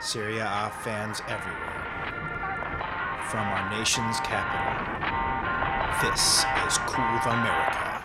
Serie A fans everywhere. From our nation's capital, this is Cool America.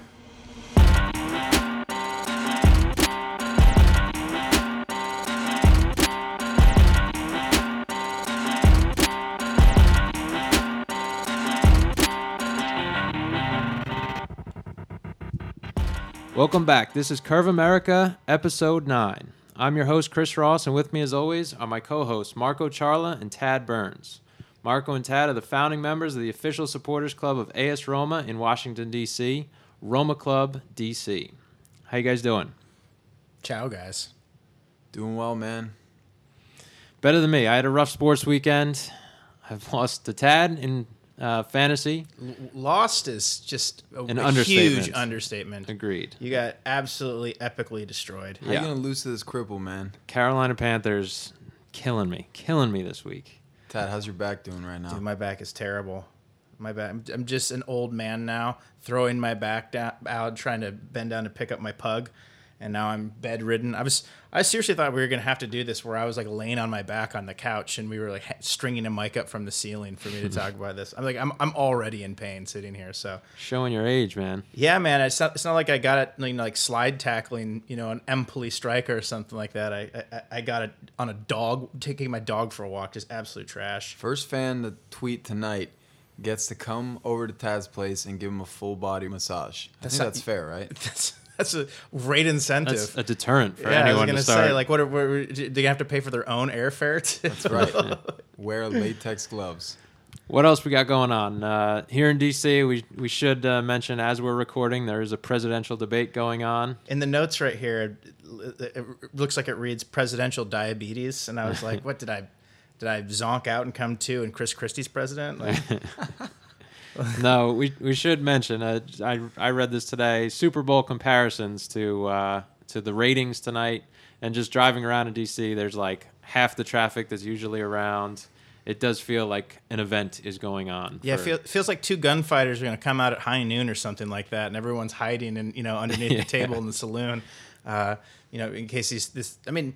Welcome back. This is Curve America, episode 9. I'm your host, Chris Ross, and with me, as always, are my co hosts, Marco Charla and Tad Burns. Marco and Tad are the founding members of the official supporters club of AS Roma in Washington, D.C., Roma Club DC. How you guys doing? Ciao, guys. Doing well, man. Better than me. I had a rough sports weekend. I've lost to Tad in uh, fantasy. L- lost is just a, An a understatement. huge understatement. Agreed. You got absolutely epically destroyed. How Yeah. you gonna lose to this cripple, man? Carolina Panthers killing me, killing me this week. Tad, how's your back doing right now? Dude, my back is terrible. My back. I'm, I'm just an old man now, throwing my back down, out, trying to bend down to pick up my pug, and now I'm bedridden. I was. I seriously thought we were gonna have to do this where I was like laying on my back on the couch, and we were like ha- stringing a mic up from the ceiling for me to talk about this. I'm like, I'm, I'm already in pain sitting here. So Showing your age, man. yeah, man. It's not. It's not like I got it. You know, like slide tackling. You know, an Empoli striker or something like that. I I, I got it on a dog, taking my dog for a walk. Just absolute trash. First fan to tweet tonight gets to come over to Tad's place and give him a full body massage. I That's think not- that's fair, right? That's that's a great incentive. That's a deterrent for yeah, I was gonna to start. say, like, what are, what are do they have to pay for their own airfare? To, That's right. Wear latex gloves. What else we got going on uh, here in DC? We we should uh, mention as we're recording, there is a presidential debate going on. In the notes right here, it, it looks like it reads presidential diabetes, and I was like, what did I did I zonk out and come to? And Chris Christie's president? Like, no, we we should mention. Uh, I I read this today. Super Bowl comparisons to uh, to the ratings tonight, and just driving around in DC. There's like half the traffic that's usually around. It does feel like an event is going on. Yeah, it for- feel, feels like two gunfighters are going to come out at high noon or something like that, and everyone's hiding and you know underneath Yeah. the table in the saloon. Uh, you know, in case these this. I mean,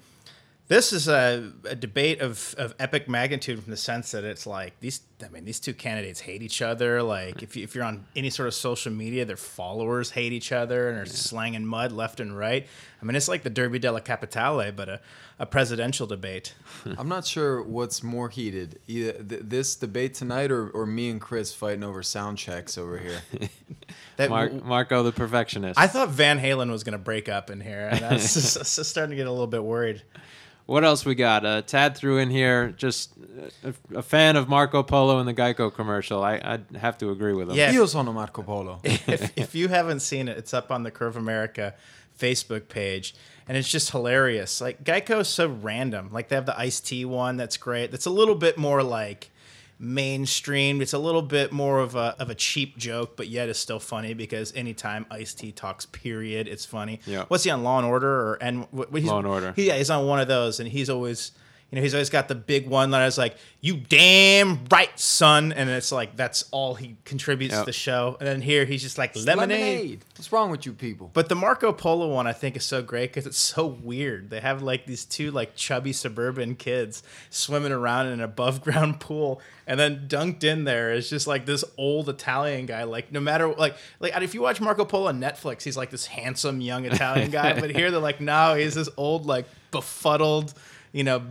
this is a, a debate of, of epic magnitude from the sense that it's like these. I mean, these two candidates hate each other. Like if you, if you're on any sort of social media, their followers hate each other and are slanging mud left and right. I mean, it's like the Derby della Capitale, but a, a presidential debate. I'm not sure what's more heated, either th- this debate tonight or, or me and Chris fighting over sound checks over here. That Mark, Marco the perfectionist. I thought Van Halen was going to break up in here, and I was just, just starting to get a little bit worried. What else we got? Uh, Tad threw in here just a, a fan of Marco Polo and the Geico commercial. I I have to agree with him. Yeah. Io sono Marco Polo. if, if you haven't seen it, it's up on the Curve America Facebook page, and it's just hilarious. Like Geico's so random. Like they have the iced tea one that's great. That's a little bit more like mainstream. It's a little bit more of a of a cheap joke, but yet it's still funny because anytime iced tea talks, period, it's funny. Yeah. What's he on Law and Order or and what, what he's, Law and Order. He, yeah, he's on one of those, and he's always. You know, he's always got the big one that I was like, "You damn right, son," and it's like that's all he contributes Yep. to the show. And then here he's just like lemonade. What's wrong with you people? But the Marco Polo one I think is so great because it's so weird. They have like these two like chubby suburban kids swimming around in an above ground pool, and then dunked in there is just like this old Italian guy. Like no matter like like if you watch Marco Polo on Netflix, he's like this handsome young Italian guy. but here they're like, no, he's this old like befuddled. You know,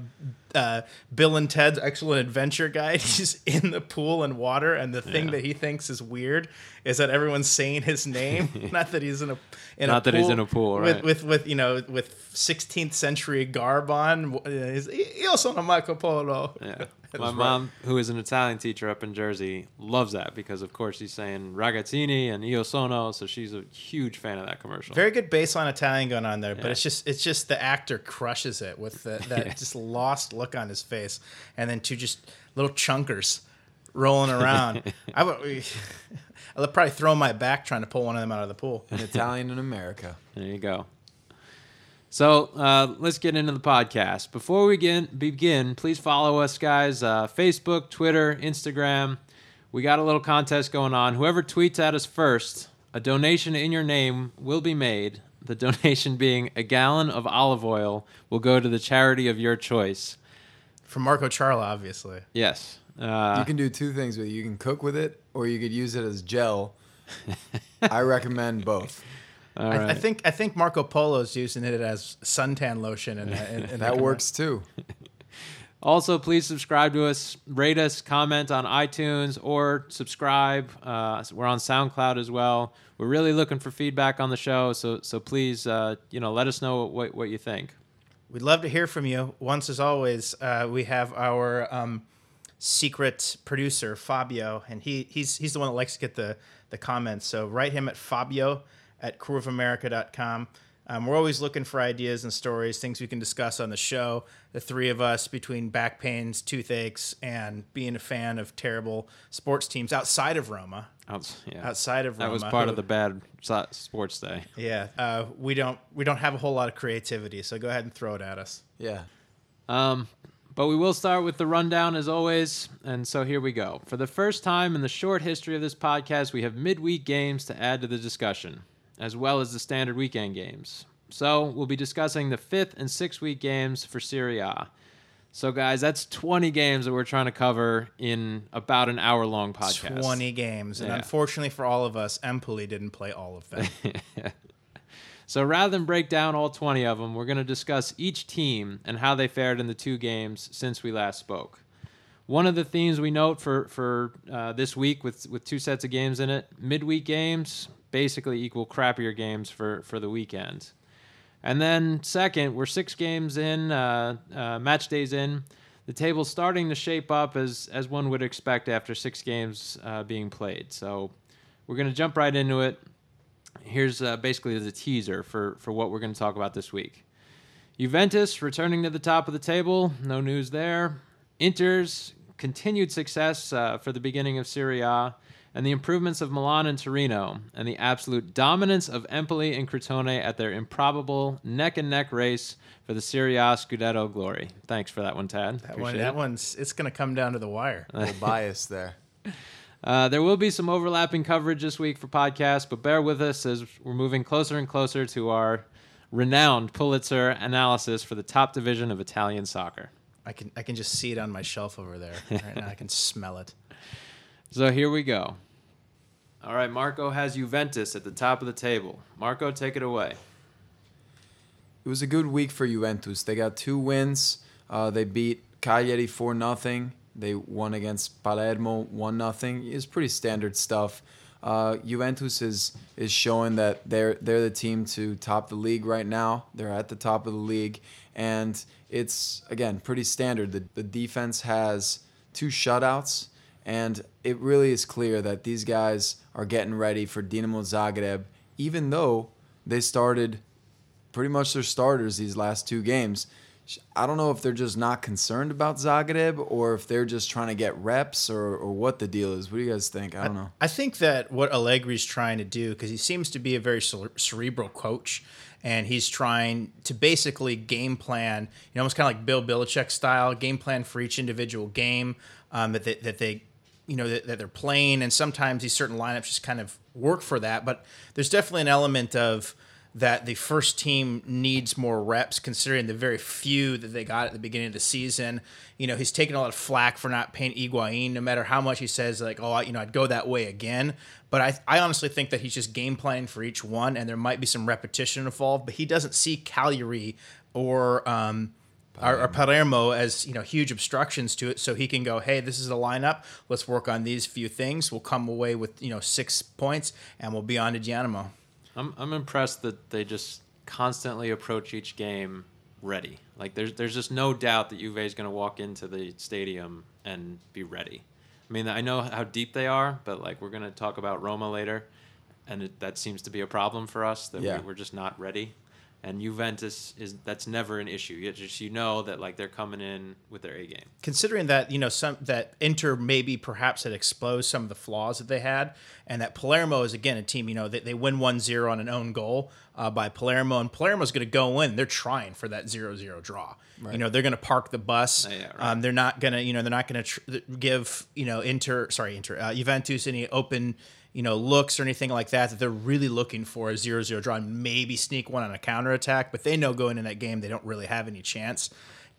uh, Bill and Ted's Excellent Adventure guy. He's in the pool and water, and the thing Yeah. that he thinks is weird is that everyone's saying his name, not that he's in a in Not a that he's in a pool, with, right. with with you know with 16th century garb on. Uh, he's, Io sono Marco Polo. Yeah. That My is mom, who is an Italian teacher up in Jersey, loves that because, of course, she's saying ragazzini and io sono, so she's a huge fan of that commercial. Very good baseline Italian going on there, but it's just it's just the actor crushes it with the, that Yeah. just lost look on his face, and then two just little chunkers rolling around. I would. I'll probably throw my back trying to pull one of them out of the pool. An Italian in America. There you go. So uh, let's get into the podcast. Before we get, begin, please follow us, guys. Uh, Facebook, Twitter, Instagram. We got a little contest going on. Whoever tweets at us first, a donation in your name will be made. The donation being a gallon of olive oil will go to the charity of your choice. From Marco Charla, obviously. Yes. Uh, you can do two things with it. You can cook with it, or you could use it as gel. I recommend both. All I, right. I think I think Marco Polo's using it as suntan lotion, and in, in, That works too. Also, please subscribe to us, rate us, comment on iTunes, or subscribe. Uh, we're on SoundCloud as well. We're really looking for feedback on the show, so so please, uh, you know, let us know what what you think. We'd love to hear from you. Once, as always, uh, we have our um, secret producer Fabio, and he he's he's the one that likes to get the the comments. So write him at Fabio at crewofamerica.com. Um, we're always looking for ideas and stories, things we can discuss on the show. The three of us, between back pains, toothaches, and being a fan of terrible sports teams outside of Roma, Outs- yeah. outside of Roma, that was part who- of the bad sports day. Yeah, uh, we don't we don't have a whole lot of creativity, so go ahead and throw it at us. Yeah. Um, but we will start with the rundown as always. And so here we go. For the first time in the short history of this podcast, we have midweek games to add to the discussion, as well as the standard weekend games. So we'll be discussing the fifth and sixth week games for Serie A. So, guys, that's 20 games that we're trying to cover in about an hour long podcast. 20 games. And Yeah. unfortunately for all of us, Empoli didn't play all of them. So rather than break down all 20 of them, we're going to discuss each team and how they fared in the two games since we last spoke. One of the themes we note for for uh, this week with with two sets of games in it, midweek games basically equal crappier games for for the weekend. And then second, we're six games in, uh, uh, match days in. The table's starting to shape up as as one would expect after six games uh, being played. So we're going to jump right into it here's uh, basically the teaser for, for what we're going to talk about this week. Juventus returning to the top of the table, no news there. Inter's continued success uh, for the beginning of Serie A, and the improvements of Milan and Torino, and the absolute dominance of Empoli and Crotone at their improbable neck and neck race for the Serie A Scudetto glory. Thanks for that one, Tad. That one, that it. one's it's going to come down to the wire. A little bias there. Uh, there will be some overlapping coverage this week for podcasts, but bear with us as we're moving closer and closer to our renowned Pulitzer analysis for the top division of Italian soccer. I can I can just see it on my shelf over there right now. I can smell it. So here we go. All right, Marco has Juventus at the top of the table. Marco, take it away. It was a good week for Juventus. They got two wins. Uh, they beat Cagliari 4 0. They won against Palermo 1 0. It's pretty standard stuff. Uh, Juventus is is showing that they're they're the team to top the league right now. They're at the top of the league, and it's again pretty standard. The the defense has two shutouts, and it really is clear that these guys are getting ready for Dinamo Zagreb, even though they started pretty much their starters these last two games. I don't know if they're just not concerned about Zagreb or if they're just trying to get reps or, or what the deal is. What do you guys think? I don't know. I think that what Allegri's trying to do, because he seems to be a very cerebral coach, and he's trying to basically game plan, you know, almost kind of like Bill Belichick style, game plan for each individual game um, that they, that they, you know, that, that they're playing, and sometimes these certain lineups just kind of work for that. But there's definitely an element of that the first team needs more reps considering the very few that they got at the beginning of the season. You know, he's taking a lot of flack for not paying Higuain, no matter how much he says, like, oh, I- you know, I'd go that way again. But I, I honestly think that he's just game planning for each one, and there might be some repetition involved, but he doesn't see Cagliari or. Um, or, or Palermo as you know huge obstructions to it, so he can go, hey, this is the lineup. Let's work on these few things. We'll come away with you know six points, and we'll be on to Dinamo. I'm I'm impressed that they just constantly approach each game ready. Like there's there's just no doubt that Juve is going to walk into the stadium and be ready. I mean, I know how deep they are, but like we're going to talk about Roma later, and it, that seems to be a problem for us that Yeah. we, we're just not ready. And Juventus is that's never an issue. You just you know that like they're coming in with their A game. considering that you know some that Inter maybe perhaps had exposed some of the flaws that they had, and that Palermo is again a team you know they, they win 1-0 on an own goal uh, by Palermo, and Palermo's going to go in. They're trying for that 0-0 draw. You know they're going to park the bus. Yeah, yeah, right. um, they're not going to you know they're not going to tr- give you know Inter sorry Inter uh, Juventus any open you know looks or anything like that that they're really looking for a 0-0 draw and maybe sneak one on a counterattack but they know going in that game they don't really have any chance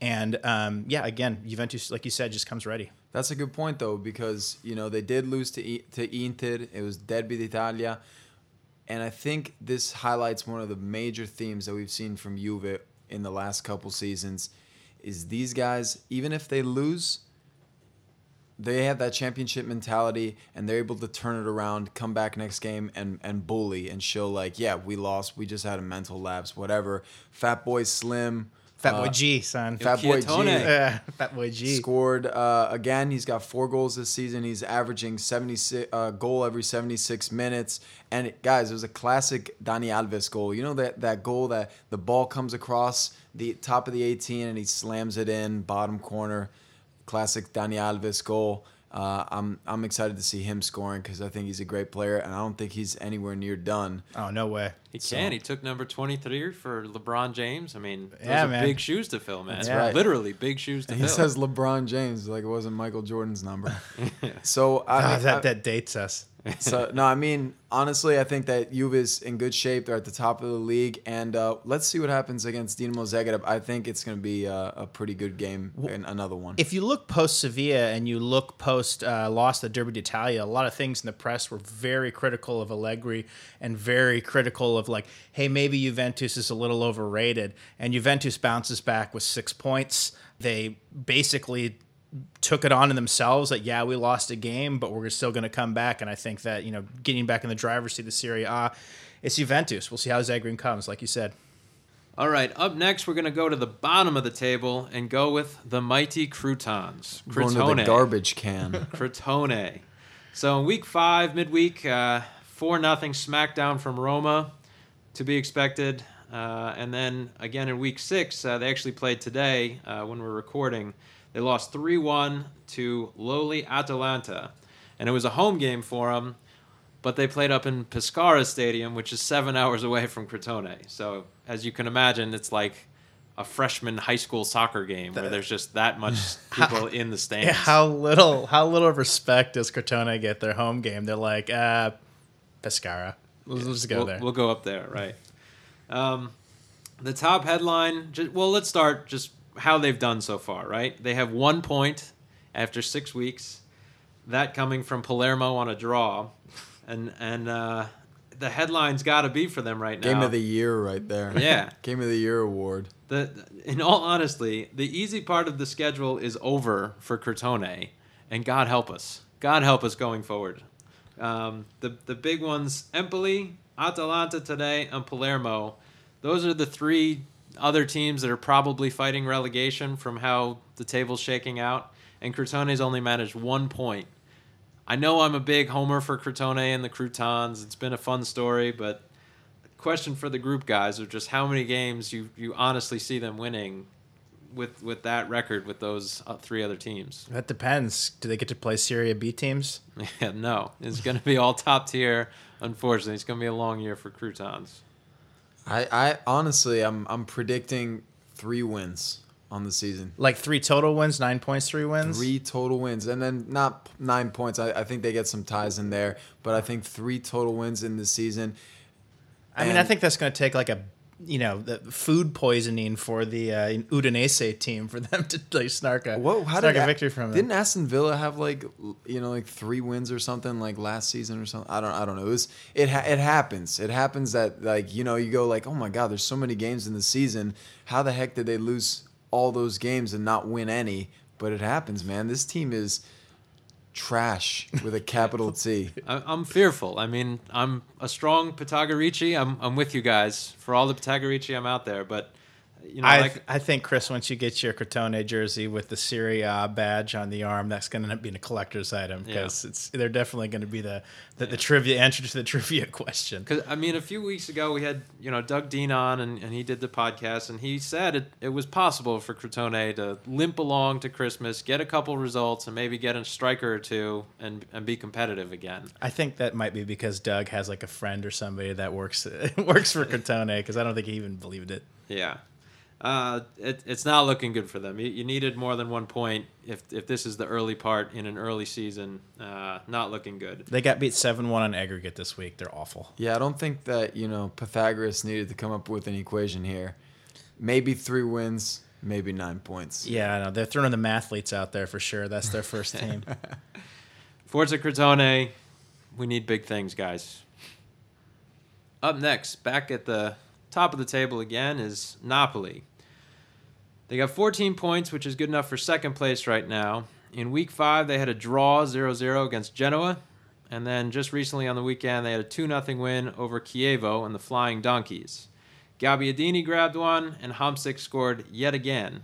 And um, yeah, again, Juventus, like you said, just comes ready. That's a good point though, because you know they did lose to to Inter. It was Derby d'Italia, and I think this highlights one of the major themes that we've seen from Juve in the last couple seasons. Is these guys, even if they lose, they have that championship mentality and they're able to turn it around, come back next game and and bully and show like, yeah, we lost, we just had a mental lapse, whatever. Fat Boy Slim, Fat Boy uh, G, son. Fat Boy G. Chiatone. Yeah, Fat Boy G. Scored uh, again. He's got four goals this season. He's averaging 76 uh, goal every 76 minutes. And guys, it was a classic Dani Alves goal. You know that that goal that the ball comes across the top of the 18 and he slams it in bottom corner. Classic Dani Alves goal. Uh, I'm I'm excited to see him scoring because I think he's a great player and I don't think he's anywhere near done. Oh no way. He So- can. He took number 23 for LeBron James. I mean, those Yeah, are man. big shoes to fill, man. That's right. Literally big shoes to And he fill. says LeBron James like it wasn't Michael Jordan's number. so I, Ah, I- that that dates us. so no, I mean honestly, I think that Juve is in good shape. They're at the top of the league, and uh, let's see what happens against Dinamo Zagreb. I think it's going to be uh, a pretty good game and another one. If you look post Sevilla and you look post uh, lost the Derby d'Italia, a lot of things in the press were very critical of Allegri and very critical of like, hey, maybe Juventus is a little overrated. And Juventus bounces back with six points. They basically took it on in themselves that yeah we lost a game but we're still going to come back and i think that you know getting back in the driver's seat of the serie a it's juventus we'll see how zagreb comes like you said All right, up next, we're going to go to the bottom of the table and go with the mighty Croutons. Going to the garbage can. Crotone. So in week five, midweek, uh, 4 nothing smackdown from Roma to be expected. Uh, and then again in week six, uh, they actually played today uh, when we're recording. They lost 3 1 to lowly Atalanta. And it was a home game for them, but they played up in Pescara Stadium, which is seven hours away from Crotone. So as you can imagine, it's like a freshman high school soccer game where there's just that much people in the stands. Yeah, how little how little respect does Crotone get their home game? They're like, uh, Pescara. We'll, we'll just go we'll, there. We'll go up there, right? Um, the top headline. Just, well, let's start just how they've done so far. Right? They have one point after six weeks. That coming from Palermo on a draw, and and uh, the headline's got to be for them right now. Game of the year, right there. Yeah. Game of the year award. The, in all honesty, the easy part of the schedule is over for Crotone, and God help us. God help us going forward. Um, the the big ones: Empoli, Atalanta today, and Palermo. Those are the three other teams that are probably fighting relegation from how the table's shaking out. And Crotone's only managed one point. I know I'm a big homer for Crotone and the Croutons. It's been a fun story, but question for the group guys of just how many games you, you honestly see them winning with with that record with those uh, three other teams. that depends. Do they get to play Serie B teams? Yeah, no, it's going to be all top tier. Unfortunately, it's going to be a long year for Croutons. I, I honestly, I'm I'm predicting three wins on the season. Like three total wins, nine points, three wins. Three total wins, and then not nine points. I, I think they get some ties in there, but I think three total wins in the season. I mean, I think that's going to take like a, you know, the food poisoning for the uh, Udinese team for them to like snark a, Whoa, how did a A- victory from Didn't them. Aston Villa have like you know like three wins or something like last season or something? I don't I don't know. It was it ha- it happens. It happens that like you know you go like oh my god, there's so many games in the season. How the heck did they lose all those games and not win any? But it happens, man. This team is trash with a capital T. I'm fearful. I mean, I'm a strong Pitagorici. I'm I'm with you guys for all the Pitagorici. I'm out there, but you know, I, like I think Chris, once you get your Crotone jersey with the Serie A badge on the arm, that's going to end up being a collector's item because it's they're definitely going to be the the, the trivia answer to the trivia question. Because I mean, a few weeks ago we had you know Doug Dean on, and, and he did the podcast, and he said it, it was possible for Crotone to limp along to Christmas, get a couple results, and maybe get a striker or two, and and be competitive again. I think that might be because Doug has like a friend or somebody that works works for Crotone because I don't think he even believed it. Yeah. Uh, it, it's not looking good for them. You, you needed more than one point if if this is the early part in an early season. Uh, not looking good. They got beat seven one on aggregate this week. They're awful. Yeah, I don't think that you know Pythagoras needed to come up with an equation here. Maybe three wins, maybe nine points. Yeah, I know. They're throwing the mathletes out there for sure. That's their first team. Forza Crotone, we need big things, guys. Up next, back at the top of the table again, is Napoli. They got 14 points, which is good enough for second place right now. In week five, they had a draw 0 0 against Genoa. And then just recently on the weekend, they had a 2 0 win over Chievo and the Flying Donkeys. Gabbiadini grabbed one, and Hamsik scored yet again.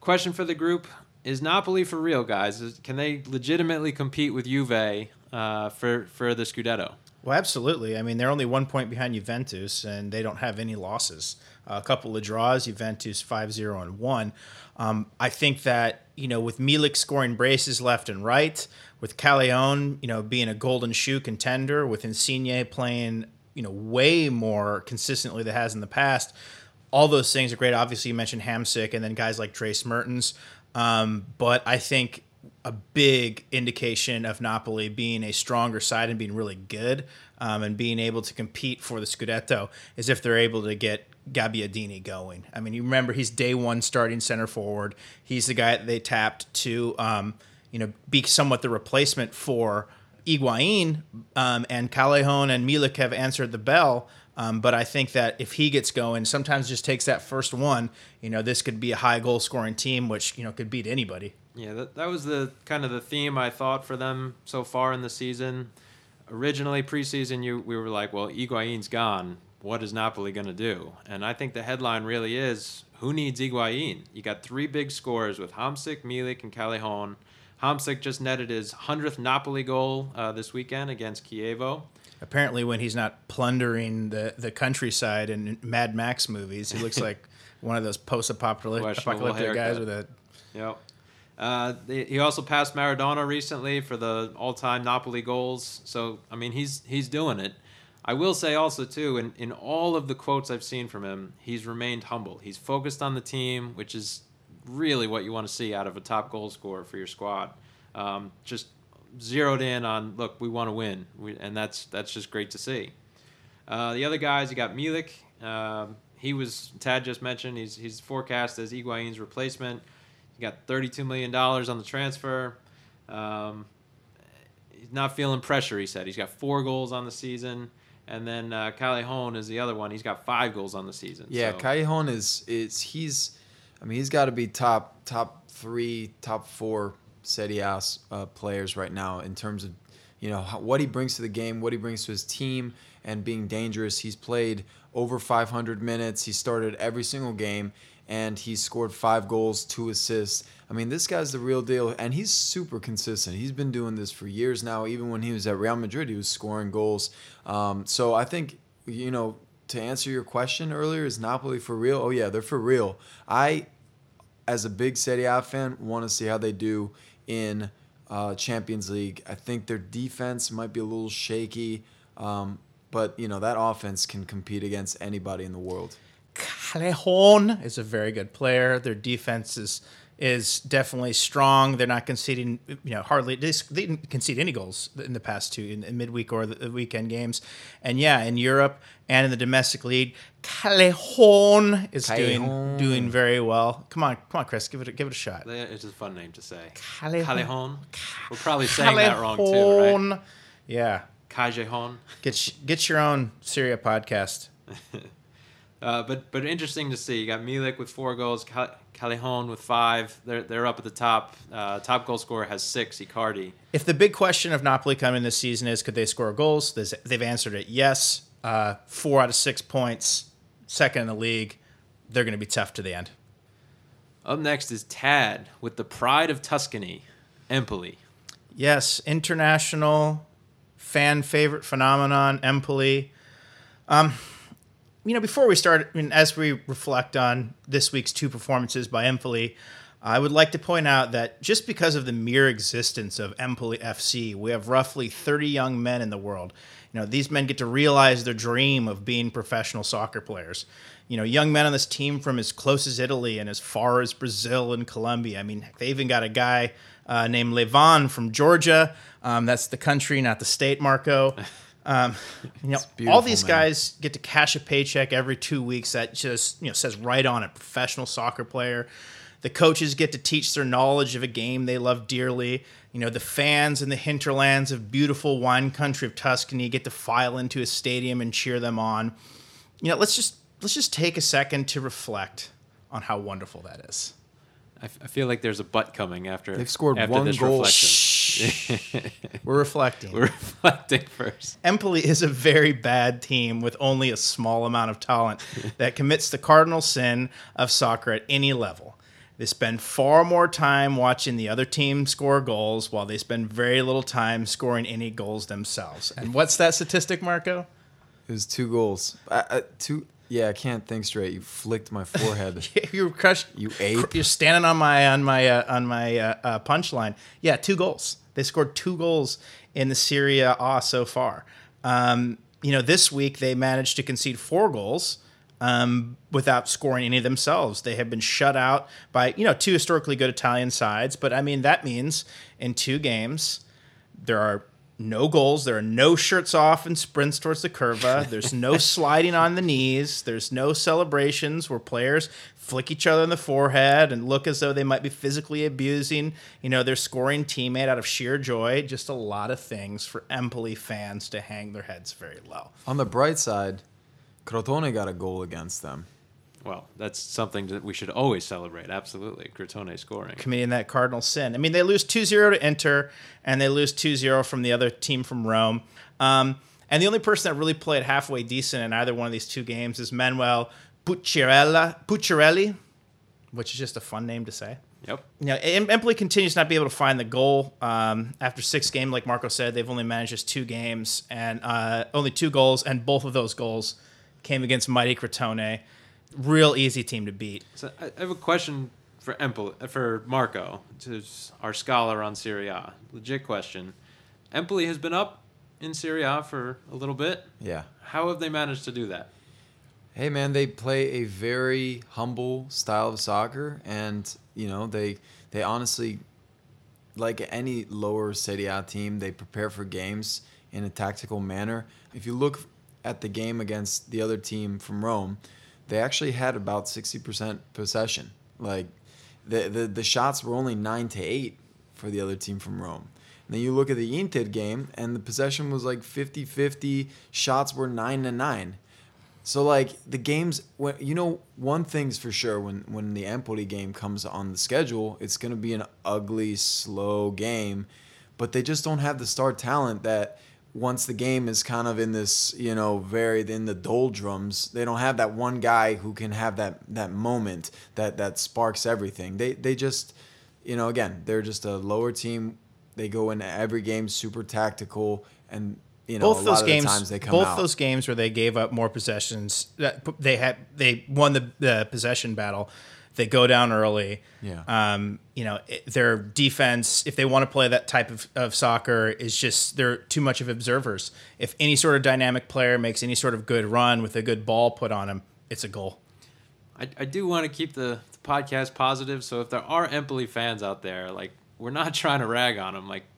Question for the group Is Napoli for real, guys? Can they legitimately compete with Juve uh, for, for the Scudetto? Well, absolutely. I mean, they're only one point behind Juventus, and they don't have any losses. A couple of draws, Juventus 5 0 and 1. Um, I think that, you know, with Milik scoring braces left and right, with Callejon, you know, being a golden shoe contender, with Insigne playing, you know, way more consistently than has in the past, all those things are great. Obviously, you mentioned Hamsik and then guys like Dries Mertens. Um, but I think a big indication of Napoli being a stronger side and being really good um, and being able to compete for the Scudetto is if they're able to get Gabbiadini going. I mean, you remember he's day one starting center forward. He's the guy that they tapped to, um, you know, be somewhat the replacement for Higuain um, and Callejon and Milik have answered the bell. Um, but I think that if he gets going, sometimes just takes that first one. You know, this could be a high goal scoring team, which you know could beat anybody. Yeah, that, that was the kind of the theme I thought for them so far in the season. Originally, preseason, you we were like, well, Higuain's gone. What is Napoli going to do? And I think the headline really is, who needs Higuain? You got three big scores with Hamsik, Milik, and Callejon. Hamsik just netted his 100th Napoli goal uh, this weekend against Chievo. Apparently, when he's not plundering the, the countryside in Mad Max movies, he looks like one of those post-apocalyptic guys with a Yep. Uh, he also passed Maradona recently for the all-time Napoli goals. So I mean, he's he's doing it. I will say also too, in, in all of the quotes I've seen from him, he's remained humble. He's focused on the team, which is really what you want to see out of a top goal scorer for your squad. Um, just zeroed in on look, we want to win, we, and that's that's just great to see. Uh, the other guys, you got Milik. Um, he was Tad just mentioned. He's he's forecast as Higuain's replacement. He got thirty-two million dollars on the transfer. Um, he's not feeling pressure. He said he's got four goals on the season, and then uh, Callejon is the other one. He's got five goals on the season. Yeah, so, Callejon is is he's, I mean, he's got to be top top three, top four Serie A uh, players right now in terms of, you know, what he brings to the game, what he brings to his team, and being dangerous. He's played over 500 minutes. He started every single game, and he's scored five goals, two assists. I mean, this guy's the real deal, and he's super consistent. He's been doing this for years now. Even when he was at Real Madrid, he was scoring goals. Um, so I think, you know, to answer your question earlier, is Napoli for real? Oh yeah, they're for real. I, as a big Serie A fan, want to see how they do in uh, Champions League. I think their defense might be a little shaky, um, but you know that offense can compete against anybody in the world. Callejon is a very good player. Their defense is is definitely strong. They're not conceding, you know, hardly they they didn't concede any goals in the past two in, in midweek or the weekend games. And yeah, in Europe and in the domestic league, Callejon is doing Callejon. doing very well. Come on, come on, Chris, give it a, give it a shot. it's just a fun name to say. Callejon. Callejon. We're probably saying that wrong too, right? Yeah, Callejon. get get your own Serie A podcast. Uh, but but interesting to see. You got Milik with four goals, Cal- Callejon with five. They're they're up at the top. Uh, top goal scorer has six. Icardi. If the big question of Napoli coming this season is could they score goals, they've answered it yes. Uh, four out of six points, second in the league. They're going to be tough to the end. Up next is Tad with the pride of Tuscany, Empoli. Yes, international fan favorite phenomenon, Empoli. Um, you know, before we start, I mean, as we reflect on this week's two performances by Empoli, I would like to point out that just because of the mere existence of Empoli FC, we have roughly 30 young men in the world. You know, these men get to realize their dream of being professional soccer players. You know, young men on this team from as close as Italy and as far as Brazil and Colombia. I mean, they even got a guy uh, named Levan from Georgia. Um, that's the country, not the state, Marco. Um, you know, all these man. guys get to cash a paycheck every two weeks that just you know says right on it, professional soccer player. The coaches get to teach their knowledge of a game they love dearly. You know, the fans in the hinterlands of beautiful wine country of Tuscany get to file into a stadium and cheer them on. You know, let's just let's just take a second to reflect on how wonderful that is. I, f- I feel like there's a butt coming after They've scored after one this goal. reflection. We're reflecting. We're reflecting first. Empoli is a very bad team with only a small amount of talent that commits the cardinal sin of soccer at any level. They spend far more time watching the other team score goals while they spend very little time scoring any goals themselves. And what's that statistic, Marco? It was two goals. I, I, two. Yeah, I can't think straight. You flicked my forehead. you crushed. You ape. You're standing on my on my uh, on my uh, uh, punchline. Yeah, two goals. They scored two goals in the Serie A so far. Um, you know, this week they managed to concede four goals um, without scoring any themselves. They have been shut out by you know two historically good Italian sides, but I mean that means in two games there are no goals. There are no shirts off and sprints towards the curva. There's no sliding on the knees. There's no celebrations where players flick each other in the forehead and look as though they might be physically abusing, you know, their scoring teammate out of sheer joy. Just a lot of things for Empoli fans to hang their heads very low. On the bright side, Crotone got a goal against them. Well, that's something that we should always celebrate. Absolutely, Crotone scoring. committing that cardinal sin. I mean, they lose 2 0 to Inter, and they lose 2 0 from the other team from Rome. Um, and the only person that really played halfway decent in either one of these two games is Manuel Pucciarella, Pucciarelli, which is just a fun name to say. Yep. You know, Em- Empoli continues to not be able to find the goal. Um, after six games, like Marco said, they've only managed just two games and uh, only two goals, and both of those goals came against mighty Crotone. Real easy team to beat. So I I have a question for Empoli, for Marco, to our scholar on Serie A. Legit question. Empoli has been up in Serie A for a little bit. Yeah. How have they managed to do that? Hey man, they play a very humble style of soccer, and you know they they honestly, like any lower Serie A team, they prepare for games in a tactical manner. If you look at the game against the other team from Rome, they actually had about sixty percent possession. Like the, the the shots were only nine to eight for the other team from Rome. And then you look at the Inter game, and the possession was like 50-50. Shots were nine to nine. So like the games you know one thing's for sure when when the Empoli game comes on the schedule, it's going to be an ugly, slow game, but they just don't have the star talent that once the game is kind of in this, you know, very in the doldrums, they don't have that one guy who can have that that moment that that sparks everything. They they just you know, again, they're just a lower team. They go into every game super tactical and you know, both a those lot games, of the times they come both out. those games where they gave up more possessions, that they had they won the, the possession battle. They go down early. Yeah. Um, you know, it, their defense, if they want to play that type of, of soccer, is just they're too much of observers. If any sort of dynamic player makes any sort of good run with a good ball put on him, it's a goal. I, I do want to keep the, the podcast positive. So if there are Empoli fans out there, like we're not trying to rag on them. Like just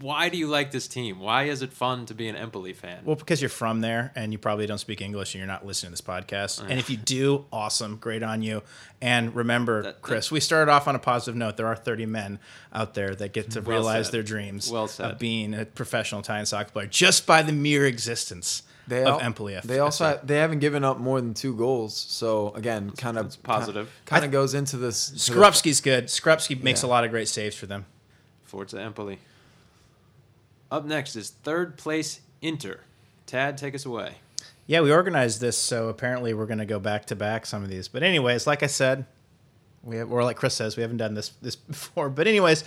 why do you like this team? Why is it fun to be an Empoli fan? Well, because you're from there and you probably don't speak English and you're not listening to this podcast. And if you do, awesome, great on you. And remember, That- that- Chris, we started off on a positive note. There are 30 men out there that get to Well realize said. their dreams Well of being a professional Italian soccer player just by the mere existence They of al- Empoli. They also ha- they haven't given up more than two goals. So again, kind of that's positive. Kind of goes into this. to Skorupski's good. Skorupski makes a lot of great saves for them. Forza Empoli. Up next is third place Inter. Tad, take us away. Yeah, we organized this, so apparently we're going to go back to back some of these. But anyways, like I said, we have, or like Chris says, we haven't done this this before. But anyways,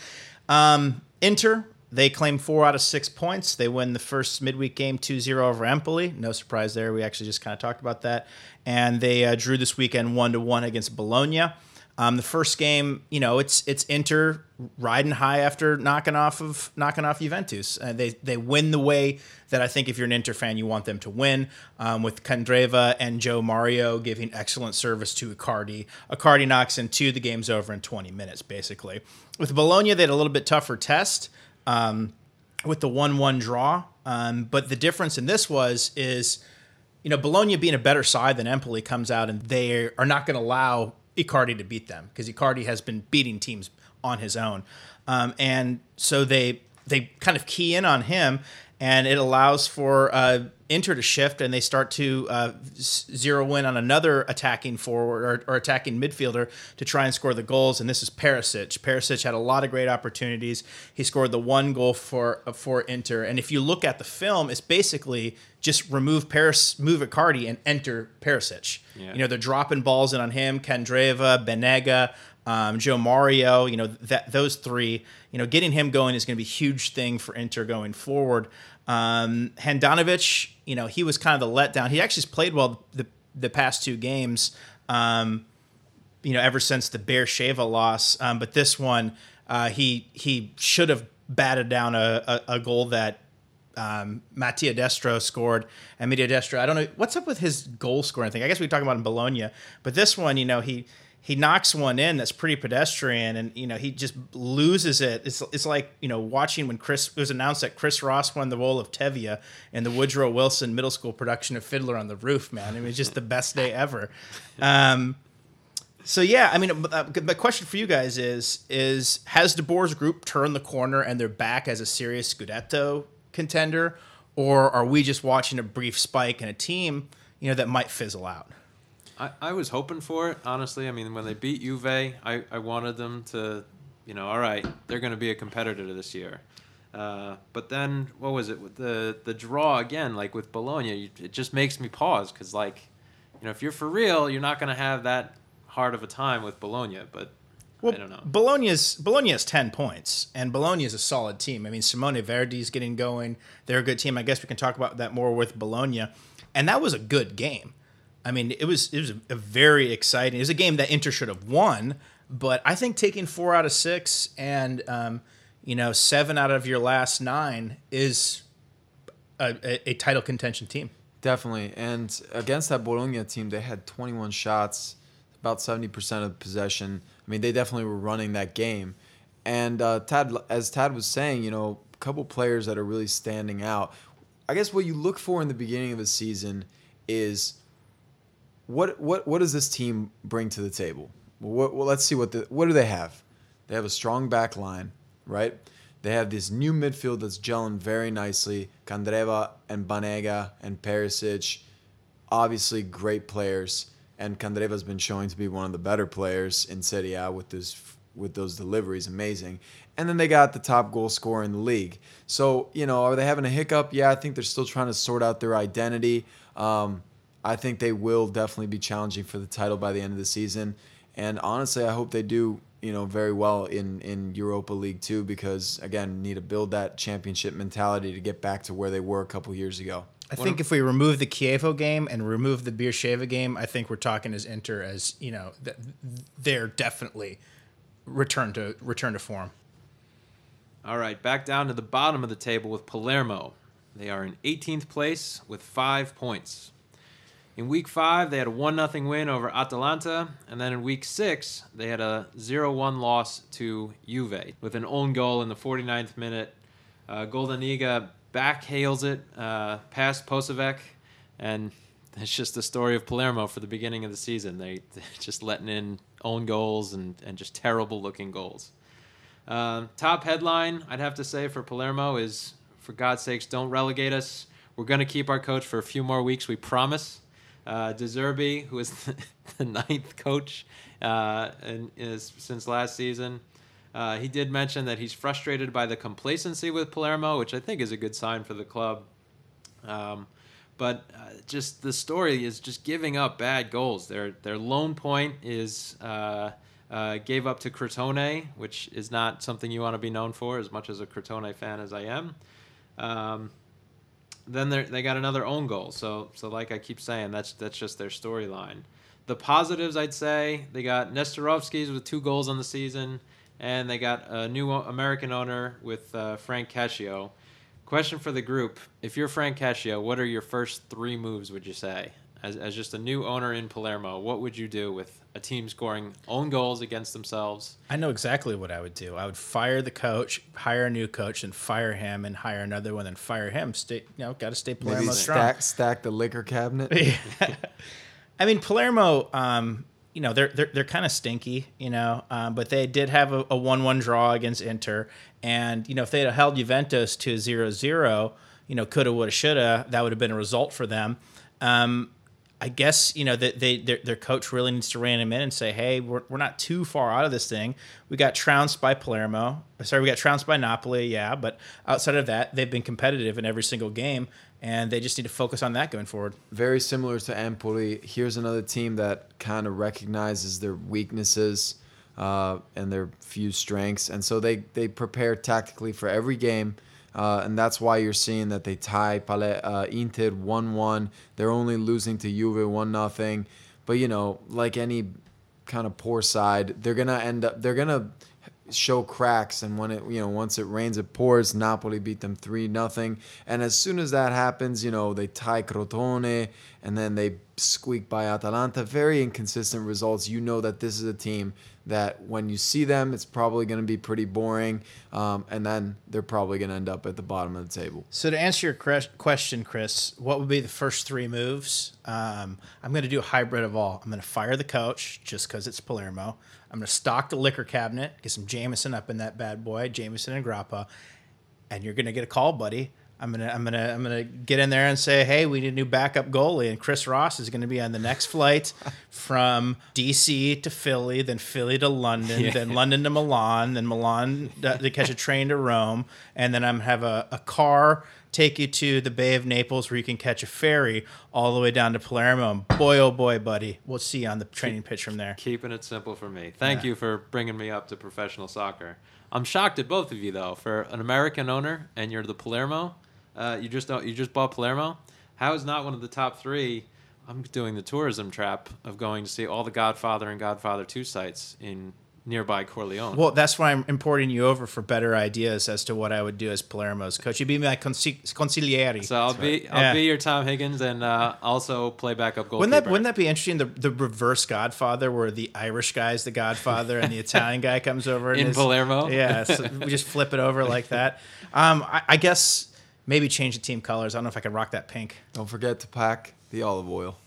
um, Inter they claim four out of six points. They win the first midweek game 2-0 over Empoli. No surprise there. We actually just kind of talked about that. And they uh, drew this weekend one to one against Bologna. Um, the first game, you know, it's it's Inter riding high after knocking off of knocking off Juventus. Uh, they they win the way that I think if you're an Inter fan, you want them to win. Um, with Candreva and João Mário giving excellent service to Icardi. Icardi knocks in two. The game's over in 20 minutes, basically. With Bologna, they had a little bit tougher test. Um, with the one-one draw. Um, but the difference in this was is, you know, Bologna being a better side than Empoli comes out and they are not going to allow Icardi to beat them because Icardi has been beating teams on his own, um, and so they they kind of key in on him, and it allows for uh, Inter to shift, and they start to uh, zero in on another attacking forward or, or, attacking midfielder to try and score the goals. And this is Perisic. Perisic had a lot of great opportunities. He scored the one goal for for Inter. And if you look at the film, it's basically just remove Paris, move Icardi, and enter Perisic. Yeah. You know they're dropping balls in on him, Candreva, Banega. Um, João Mário, you know that those three, you know, getting him going is going to be a huge thing for Inter going forward. Um, Handanovic, you know, he was kind of the letdown. He actually played well the the past two games. Um, you know, ever since the Beersheva loss, um, but this one, uh, he he should have batted down a, a, a goal that um, Mattia Destro scored. And Mattia Destro, I don't know what's up with his goal scoring thing. I guess we talk about in Bologna, but this one, you know, he he knocks one in that's pretty pedestrian and you know he just loses it. It's, it's like you know watching when chris it was announced that chris ross won the role of tevye in the woodrow wilson middle school production of fiddler on the roof man. It was just the best day ever. Um, so yeah i mean uh, my question for you guys is is has de boer's group turned the corner and they're back as a serious scudetto contender? Or are we just watching a brief spike in a team you know that might fizzle out I, I was hoping for it, honestly. I mean, when they beat Juve, I, I wanted them to, you know, all right, they're going to be a competitor this year. Uh, but then, what was it? With the the draw again, like with Bologna, you, it just makes me pause because, like, you know, if you're for real, you're not going to have that hard of a time with Bologna. But well, I don't know. Bologna's Bologna has ten points, and Bologna is a solid team. I mean, Simone Verdi's getting going; they're a good team. I guess we can talk about that more with Bologna, and that was a good game. I mean, it was it was a very exciting. It was a game that Inter should have won, but I think taking four out of six and um, you know seven out of your last nine is a, a, a title contention team. Definitely, and against that Bologna team, they had 21 shots, about 70% of possession. I mean, they definitely were running that game. And uh, Tad, as Tad was saying, you know, a couple players that are really standing out. I guess what you look for in the beginning of a season is what what what does this team bring to the table? Well, well, let's see what the what do they have? They have a strong back line, right? They have this new midfield that's gelling very nicely. Candreva and Banega and Perisic, obviously great players, and Candreva's been showing to be one of the better players in Serie A with this with those deliveries, amazing. And then they got the top goal scorer in the league. So you know, are they having a hiccup? Yeah, I think they're still trying to sort out their identity. Um, I think they will definitely be challenging for the title by the end of the season. And honestly, I hope they do, you know, very well in in Europa League too, because again, need to build that championship mentality to get back to where they were a couple years ago. I think if we remove the Chievo game and remove the Beersheva game, I think we're talking as Inter as you know they're definitely return to return to form. All right, back down to the bottom of the table with Palermo. They are in 18th place with five points. In week five, they had a 1 0 win over Atalanta. And then in week six, they had a 0 1 loss to Juve with an own goal in the 49th minute. Uh, Goldaniga back hails it uh, past Posavec. And it's just the story of Palermo for the beginning of the season. They, just letting in own goals and, and just terrible looking goals. Uh, top headline, I'd have to say, for Palermo is for God's sakes, don't relegate us. We're going to keep our coach for a few more weeks, we promise. Uh, De Zerbi, who is the, the ninth coach uh, and is since last season, uh, he did mention that he's frustrated by the complacency with Palermo, which I think is a good sign for the club. Um, but uh, just the story is just giving up bad goals. Their their lone point is uh, uh, gave up to Crotone, which is not something you want to be known for, as much as a Crotone fan as I am. Um, then they got another own goal. So so like I keep saying, that's that's just their storyline. The positives, I'd say, they got Nestorovskis with two goals on the season, and they got a new American owner with uh, Frank Cascio. Question for the group: If you're Frank Cascio, what are your first three moves? Would you say, as as just a new owner in Palermo, what would you do with a team scoring own goals against themselves. I know exactly what I would do. I would fire the coach, hire a new coach, and fire him, and hire another one, and fire him. Stay, you know, got to stay Maybe Palermo strong. stack stack the liquor cabinet. I mean, Palermo, um, you know, they're they're, they're kind of stinky, you know, um, but they did have a, a one-one draw against Inter, and you know, if they had held Juventus to 0-0, you know, coulda, woulda, shoulda, that would have been a result for them. Um, I guess you know that they their, their coach really needs to rein him in and say, hey, we're, we're not too far out of this thing. We got trounced by Palermo. Sorry, we got trounced by Napoli, yeah, but outside of that, they've been competitive in every single game, and they just need to focus on that going forward. Very similar to Empoli. Here's another team that kind of recognizes their weaknesses uh, and their few strengths, and so they they prepare tactically for every game. Uh, and that's why you're seeing that they tie Pale, uh, Inter 1-1. They're only losing to Juve 1 nothing. But you know, like any kind of poor side, they're gonna end up. They're gonna show cracks, and when it you know once it rains, it pours. Napoli beat them three nothing, and as soon as that happens, you know they tie Crotone, and then they squeak by Atalanta. Very inconsistent results. You know that this is a team that when you see them, it's probably going to be pretty boring, um, and then they're probably going to end up at the bottom of the table. So to answer your question, Chris, what would be the first three moves? Um, I'm going to do a hybrid of all. I'm going to fire the coach just because it's Palermo. I'm going to stock the liquor cabinet, get some Jameson up in that bad boy, Jameson and Grappa, and you're going to get a call, buddy. I'm gonna, I'm gonna, I'm gonna get in there and say, hey, we need a new backup goalie, and Chris Ross is gonna be on the next flight from DC to Philly, then Philly to London, Yeah. then London to Milan, then Milan to, to catch a train to Rome, and then I'm have a, a car take you to the Bay of Naples where you can catch a ferry all the way down to Palermo. And boy, oh boy, buddy, we'll see you on the training pitch from there. Keeping it simple for me. Thank Yeah. you for bringing me up to professional soccer. I'm shocked at both of you though. For an American owner and you're the Palermo, uh, you just you just bought Palermo. How is not one of the top three? I'm doing the tourism trap of going to see all the Godfather and Godfather Two sites in nearby Corleone. Well, that's why I'm importing you over for better ideas as to what I would do as Palermo's coach. You'd be my consi- consigliere. so I'll be I'll Yeah. be your Tom Higgins and uh, also play backup goalkeeper. Wouldn't that wouldn't that be interesting? The the reverse Godfather, where the Irish guy's the Godfather and the Italian guy comes over and In is- Palermo? Yeah, so we just flip it over like that. Um, I, I guess maybe change the team colors. I don't know if I can rock that pink. Don't forget to pack the olive oil.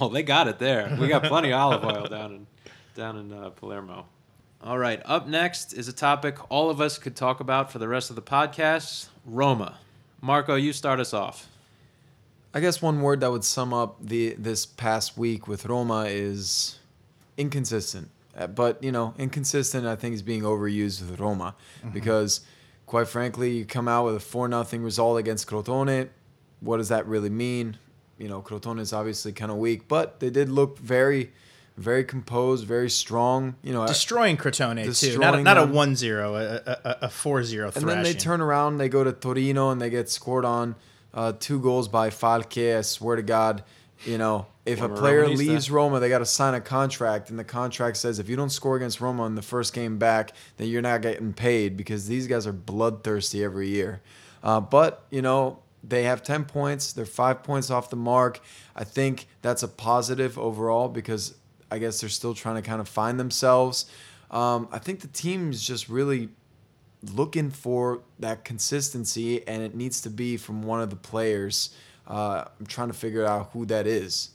Oh, they got it there. We got plenty of olive oil down in down in uh, Palermo. All right, up next is a topic all of us could talk about for the rest of the podcast: Roma. Marco, you start us off. I guess one word that would sum up the this past week with Roma is inconsistent. Uh, But you know, inconsistent I think is being overused with Roma because, quite frankly, you come out with a four nothing result against Crotone. What does that really mean? You know, Crotone is obviously kind of weak, but they did look very, very composed, very strong. You know, Destroying Crotone too, not a, Destroying not a 1-0, a, a, a 4-0 and then they turn around, they go to Torino, and they get scored on uh, two goals by Falque. I swear to God, you know, if Former a player Romanista. leaves Roma, they got to sign a contract, and the contract says if you don't score against Roma in the first game back, then you're not getting paid because these guys are bloodthirsty every year. Uh, but you know, they have 10 points. They're five points off the mark. I think that's a positive overall because I guess they're still trying to kind of find themselves. Um, I think the team is just really looking for that consistency, and it needs to be from one of the players. Uh, I'm trying to figure out who that is.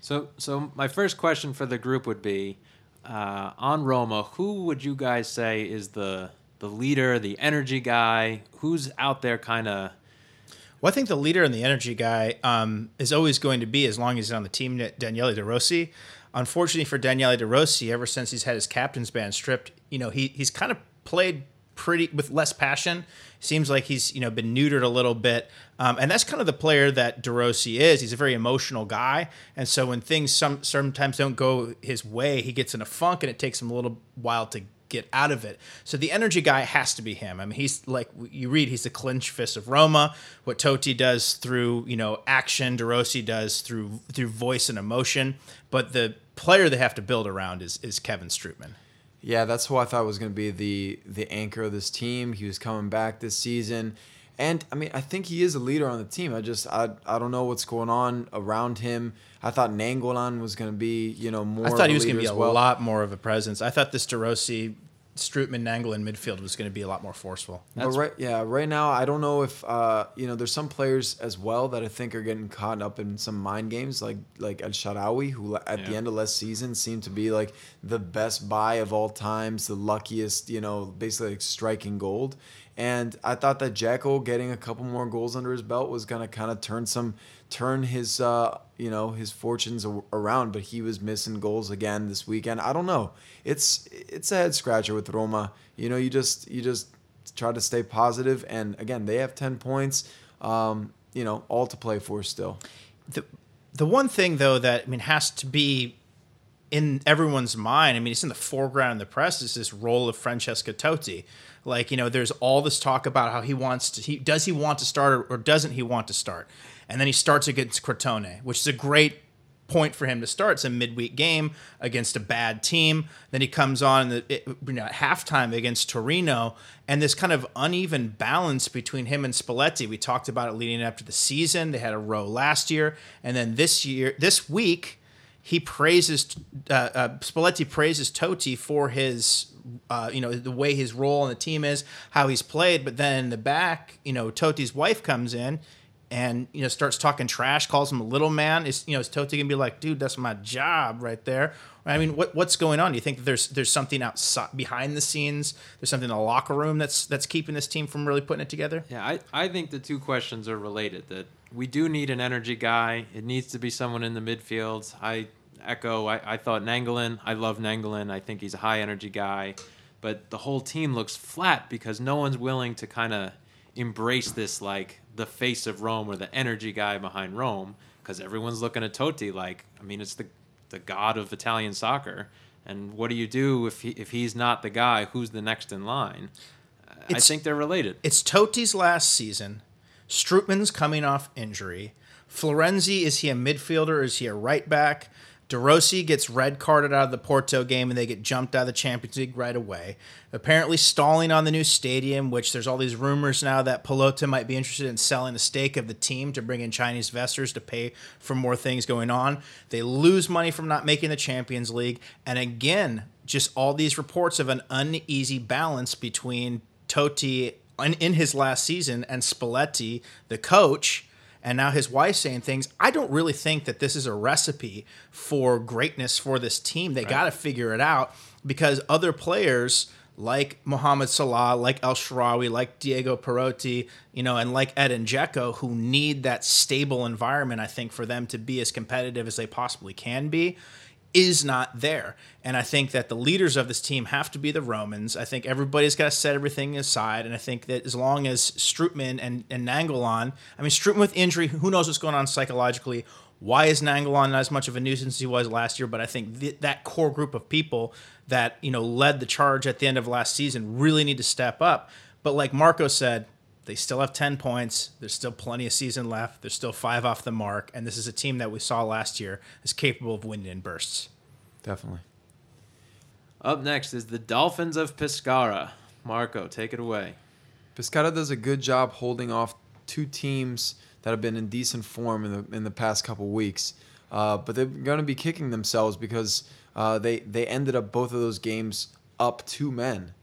So, so my first question for the group would be uh, on Roma. Who would you guys say is the the leader, the energy guy? Who's out there, kind of? Well, I think the leader and the energy guy um, is always going to be, as long as he's on the team, Daniele De Rossi. Unfortunately for Daniele De Rossi, ever since he's had his captain's band stripped, you know, he he's kind of played pretty with less passion. Seems like he's you know been neutered a little bit, um, and that's kind of the player that De Rossi is. He's a very emotional guy, and so when things some sometimes don't go his way, he gets in a funk, and it takes him a little while to get out of it. So the energy guy has to be him. I mean, he's like you read, he's the clinch fist of Roma. What Totti does through you know action, De Rossi does through through voice and emotion. But the player they have to build around is is Kevin Strootman. Yeah, that's who I thought was going to be the the anchor of this team. He was coming back this season, And I mean, I think he is a leader on the team. I just I, I don't know what's going on around him. I thought Nainggolan was going to be, you know, more I thought he was going to be a well. lot more of a presence. I thought this De Rossi, Strootman, in midfield was going to be a lot more forceful. But right, yeah, right now I don't know if uh, you know. There's some players as well that I think are getting caught up in some mind games, like like El Shaarawy, who at the end of last season seemed to be like the best buy of all times, the luckiest, you know, basically like striking gold. And I thought that Dzeko getting a couple more goals under his belt was gonna kind of turn some, turn his, uh, you know, his fortunes around. But he was missing goals again this weekend. I don't know. It's it's a head scratcher with Roma. You know, you just you just try to stay positive and again they have 10 points um, you know all to play for still the the one thing though that I mean has to be in everyone's mind. I mean, it's in the foreground in the press. Is this role of Francesco Totti? Like you know, there's all this talk about how he wants to. He does he want to start or, or doesn't he want to start? And then he starts against Crotone, which is a great point for him to start. It's a midweek game against a bad team. Then he comes on the, you know, at halftime against Torino, and this kind of uneven balance between him and Spalletti. We talked about it leading up to the season. They had a row last year, and then this year, this week, he praises uh, uh, Spalletti praises Totti for his. Uh, you know the way his role in the team is, how he's played, but then in the back, you know Totti's wife comes in, and you know starts talking trash, calls him a little man. Is you know is Totti gonna be like, dude, that's my job right there? I mean, what what's going on? Do you think that there's there's something outside behind the scenes? There's something in the locker room that's that's keeping this team from really putting it together. Yeah, I, I think the two questions are related. That we do need an energy guy. It needs to be someone in the midfield. I echo. I, I thought Nainggolan. I love Nainggolan. I think he's a high energy guy, but the whole team looks flat because no one's willing to kind of embrace this like the face of Rome or the energy guy behind Rome because everyone's looking at Totti like I mean it's the the god of Italian soccer. And what do you do if he, if he's not the guy? Who's the next in line? I think they're related. It's Totti's last season. Strootman's coming off injury. Florenzi, is he a midfielder or is he a right back? De Rossi gets red carded out of the Porto game and they get jumped out of the Champions League right away. Apparently stalling on the new stadium, which there's all these rumors now that Pallotta might be interested in selling a stake of the team to bring in Chinese investors to pay for more things going on. They lose money from not making the Champions League. And again, just all these reports of an uneasy balance between Totti in his last season and Spalletti, the coach, and now his wife saying things. I don't really think that this is a recipe for greatness for this team. They got to figure it out because other players like Mohamed Salah, like El Shaarawy, like Diego Perotti, you know, and like Edin Dzeko, who need that stable environment, I think, for them to be as competitive as they possibly can be is not there. And I think that the leaders of this team have to be the Romans. I think everybody's got to set everything aside. And I think that as long as Strootman and, and Nainggolan, I mean, Strootman with injury, who knows what's going on psychologically? Why is Nainggolan not as much of a nuisance as he was last year? But I think th- that core group of people that, you know, led the charge at the end of last season really need to step up. But like Marco said, they still have 10 points. There's still plenty of season left. There's still five off the mark. And this is a team that we saw last year is capable of winning in bursts. definitely Up next is the Dolphins of Pescara. Marco, take it away. Pescara does a good job holding off two teams that have been in decent form in the in the past couple weeks. Uh, but they're going to be kicking themselves because uh, they they ended up both of those games up two men,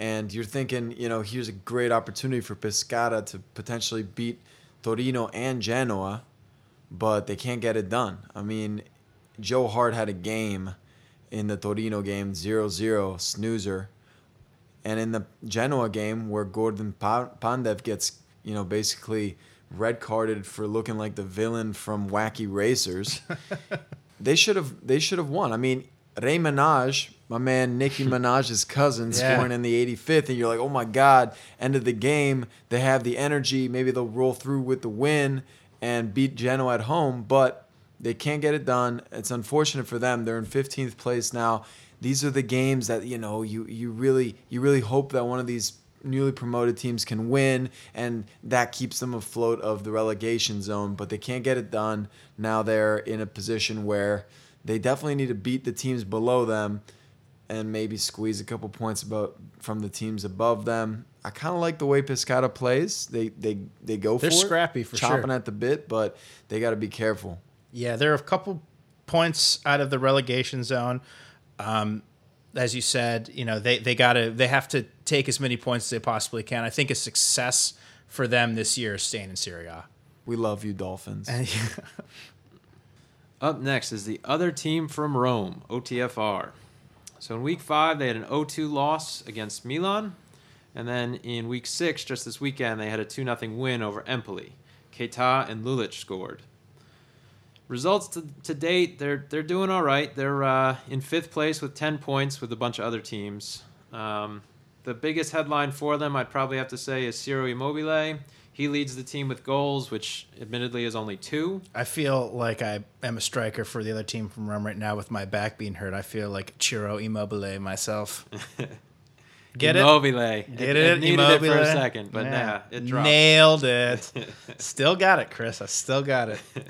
and you're thinking, you know, here's a great opportunity for Pescara to potentially beat Torino and Genoa, but they can't get it done. I mean, Joe Hart had a game in the Torino game, 0-0 snoozer. And in the Genoa game, where Goran Pandev gets, you know, basically red carded for looking like the villain from Wacky Racers, they should have they should have won. I mean, Ray Minaj, my man Nicki Minaj's cousin, Yeah. scoring in the 85th, and you're like, oh my god! End of the game, they have the energy. Maybe they'll roll through with the win and beat Genoa at home, but they can't get it done. It's unfortunate for them. They're in 15th place now. These are the games that you know you you really you really hope that one of these newly promoted teams can win and that keeps them afloat of the relegation zone but they can't get it done now they're in a position where they definitely need to beat the teams below them and maybe squeeze a couple points about from the teams above them. I kind of like the way Pescara plays. They they they go They're for it, scrappy for chopping sure. at the bit, but they got to be careful. Yeah, they're a couple points out of the relegation zone. Um, as you said, you know they they got to they have to take as many points as they possibly can. I think a success for them this year is staying in Serie We love you, Dolphins. Up next is the other team from Rome, OTFR. So in week five, they had an 0 2 loss against Milan. And then in week six, just this weekend, they had a 2 0 win over Empoli. Keita and Lulic scored. Results to, to date, they're, they're doing all right. They're uh, in fifth place with 10 points with a bunch of other teams. Um, the biggest headline for them, I'd probably have to say, is Ciro Immobile. He leads the team with goals, which admittedly is only two. I feel like I am a striker for the other team from Rome right now with my back being hurt. I feel like Ciro Immobile myself. Get it? Immobile. Get it? it? needed it for a second, but Yeah. nah, it dropped. Nailed it. still got it, Chris. I still got it.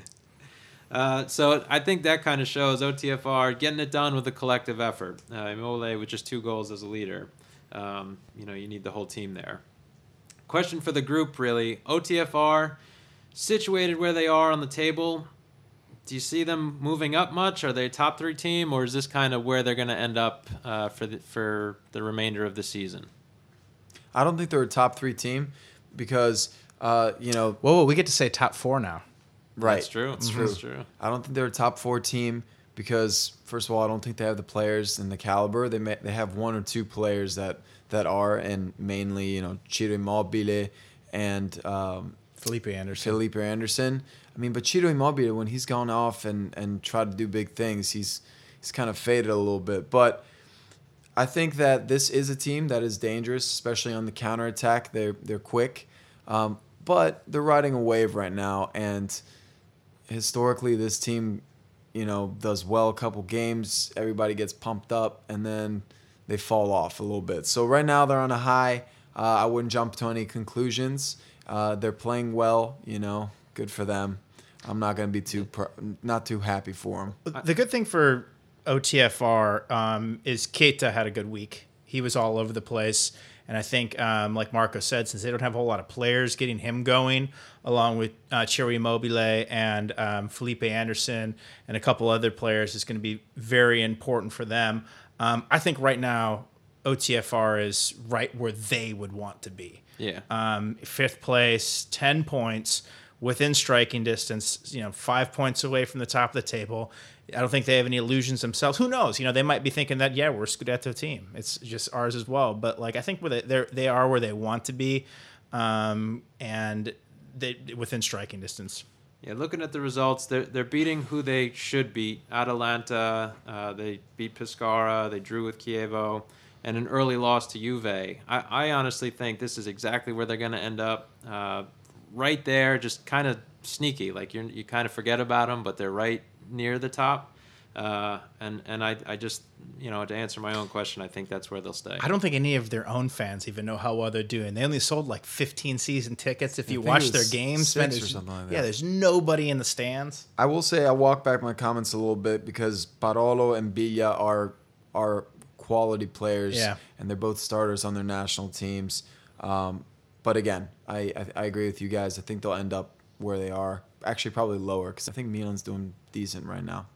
Uh, so I think that kind of shows OTFR getting it done with a collective effort. Uh, Immobile with just two goals as a leader. Um, you know, you need the whole team there. Question for the group, really. OTFR, situated where they are on the table, do you see them moving up much? Are they a top three team, or is this kind of where they're going to end up uh, for the, for the remainder of the season? I don't think they're a top three team because uh, you know Whoa, whoa, we get to say top four now. right. That's true. It's That's true. true. I don't think they're a top four team because first of all, I don't think they have the players and the caliber. They may, they have one or two players that that are, and mainly you know Ciro Immobile and um, Felipe Anderson. Felipe Anderson. I mean, but Ciro Immobile when he's gone off and and tried to do big things, he's he's kind of faded a little bit. But I think that this is a team that is dangerous, especially on the counterattack. They're they're quick, um, but they're riding a wave right now. And historically, this team, you know, does well a couple games. Everybody gets pumped up, and then they fall off a little bit. So right now they're on a high. Uh, I wouldn't jump to any conclusions. Uh, they're playing well, you know, good for them. I'm not gonna be too pr- not too happy for them. The good thing for OTFR um, is Keita had a good week. He was all over the place. And I think, um, like Marco said, since they don't have a whole lot of players, getting him going, along with uh, Ciro Immobile and um, Felipe Anderson and a couple other players, is going to be very important for them. Um, I think right now, OTFR is right where they would want to be Yeah. um, fifth place, 10 points within striking distance, you know, five points away from the top of the table. I don't think they have any illusions themselves. Who knows? You know, they might be thinking that, yeah, we're a Scudetto team. It's just ours as well. But, like, I think where they, they are where they want to be um, and they, within striking distance. Yeah, looking at the results, they're they're beating who they should beat. Atalanta, uh, they beat Pescara, they drew with Chievo, and an early loss to Juve. I, I honestly think this is exactly where they're going to end up. Uh, right there, just kind of sneaky. Like you you kind of forget about them, but they're right near the top. Uh, and and I, I just you know to answer my own question, I think that's where they'll stay. I don't think any of their own fans even know how well they're doing. They only sold like 15 season tickets. If you watch their games, man, or something like that. yeah, there's nobody in the stands. I will say I walk back my comments a little bit because Parolo and Biglia are are quality players, Yeah. and they're both starters on their national teams. Um, but again, I, I I agree with you guys. I think they'll end up where they are. Actually, probably lower because I think Milan's doing decent right now.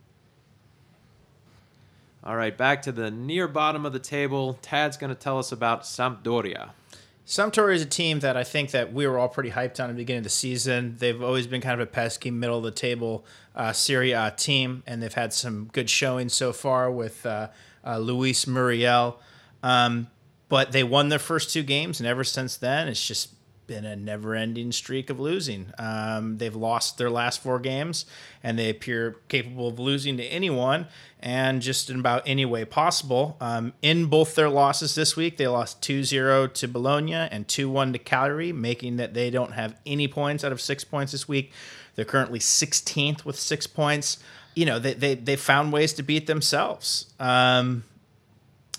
All right, back to the near bottom of the table. Tad's going to tell us about Sampdoria. Sampdoria is a team that I think that we were all pretty hyped on at the beginning of the season. They've always been kind of a pesky middle of the table uh, Serie A team, and they've had some good showings so far with uh, uh, Luis Muriel. Um, but they won their first two games, and ever since then, it's just been a never-ending streak of losing. Um, they've lost their last four games, and they appear capable of losing to anyone, and just in about any way possible. Um, in both their losses this week, they lost 2-0 to Bologna and 2-1 to Cagliari, making that they don't have any points out of six points this week. They're currently 16th with six points. You know, they they they found ways to beat themselves. Um,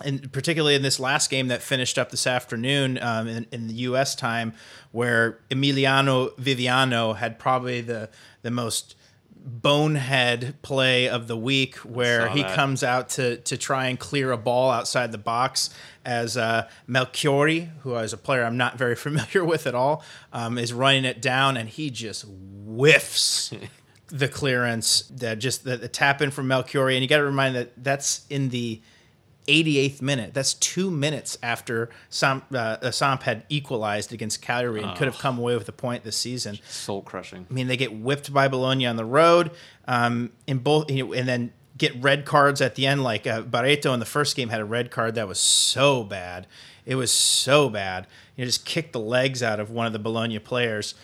and particularly in this last game that finished up this afternoon um, in, in the U.S. time, where Emiliano Viviano had probably the the most bonehead play of the week where he that. comes out to to try and clear a ball outside the box as uh, Melchiorri, who is a player I'm not very familiar with at all, um, is running it down and he just whiffs the clearance that just the, the tap in from Melchiorri and you got to remind that that's in the 88th minute. That's two minutes after Samp, uh, Samp had equalized against Cagliari and could have come away with a point this season. Soul crushing. I mean, they get whipped by Bologna on the road, um, in both, you know, and then get red cards at the end. Like uh, Barreto in the first game had a red card that was so bad. It was so bad. You know, just kicked the legs out of one of the Bologna players.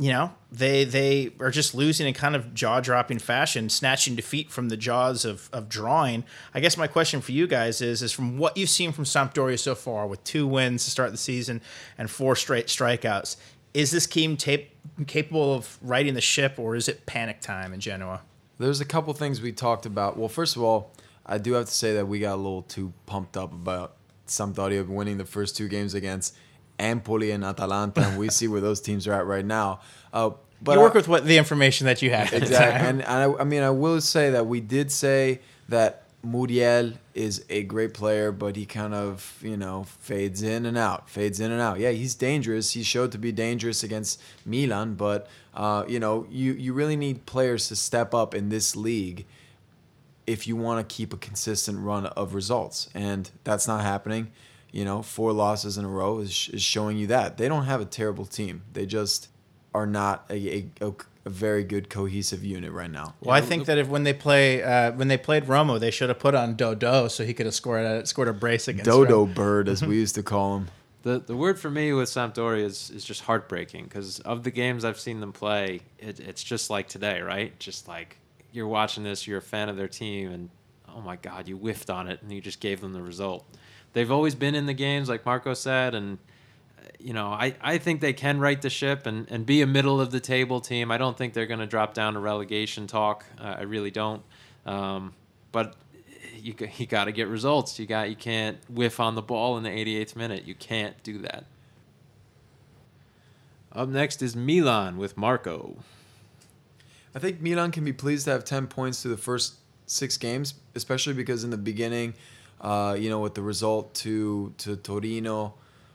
You know, they they are just losing in kind of jaw dropping fashion, snatching defeat from the jaws of, of drawing. I guess my question for you guys is is from what you've seen from Sampdoria so far, with two wins to start the season and four straight strikeouts, is this team tape, capable of righting the ship, or is it panic time in Genoa? There's a couple things we talked about. Well, first of all, I do have to say that we got a little too pumped up about Sampdoria winning the first two games against Empoli and Atalanta, and we see where those teams are at right now. Uh, but you work I- with what the information that you have. exactly, and, and I, I mean, I will say that we did say that Muriel is a great player, but he kind of you know fades in and out, fades in and out. Yeah, he's dangerous. He showed to be dangerous against Milan, but uh, you know, you you really need players to step up in this league if you want to keep a consistent run of results, and that's not happening. You know, four losses in a row is, is showing you that they don't have a terrible team. They just are not a, a, a very good cohesive unit right now. Well, I think that if when they play uh, when they played Romo, they should have put on Dodo so he could have scored a, scored a brace against Dodo Rome. bird, as we used to call him. The the word for me with Sampdoria is, is just heartbreaking because of the games I've seen them play, it, it's just like today, right? Just like you're watching this, you're a fan of their team, and oh my God, you whiffed on it and you just gave them the result. They've always been in the games, like Marco said, and you know I, I think they can right the ship and, and be a middle of the table team. I don't think they're going to drop down to relegation talk. Uh, I really don't. Um, but you you got to get results. You got you can't whiff on the ball in the 88th minute. You can't do that. Up next is Milan with Marco. I think Milan can be pleased to have 10 points through the first six games, especially because in the beginning, uh, you know, with the result to to Torino,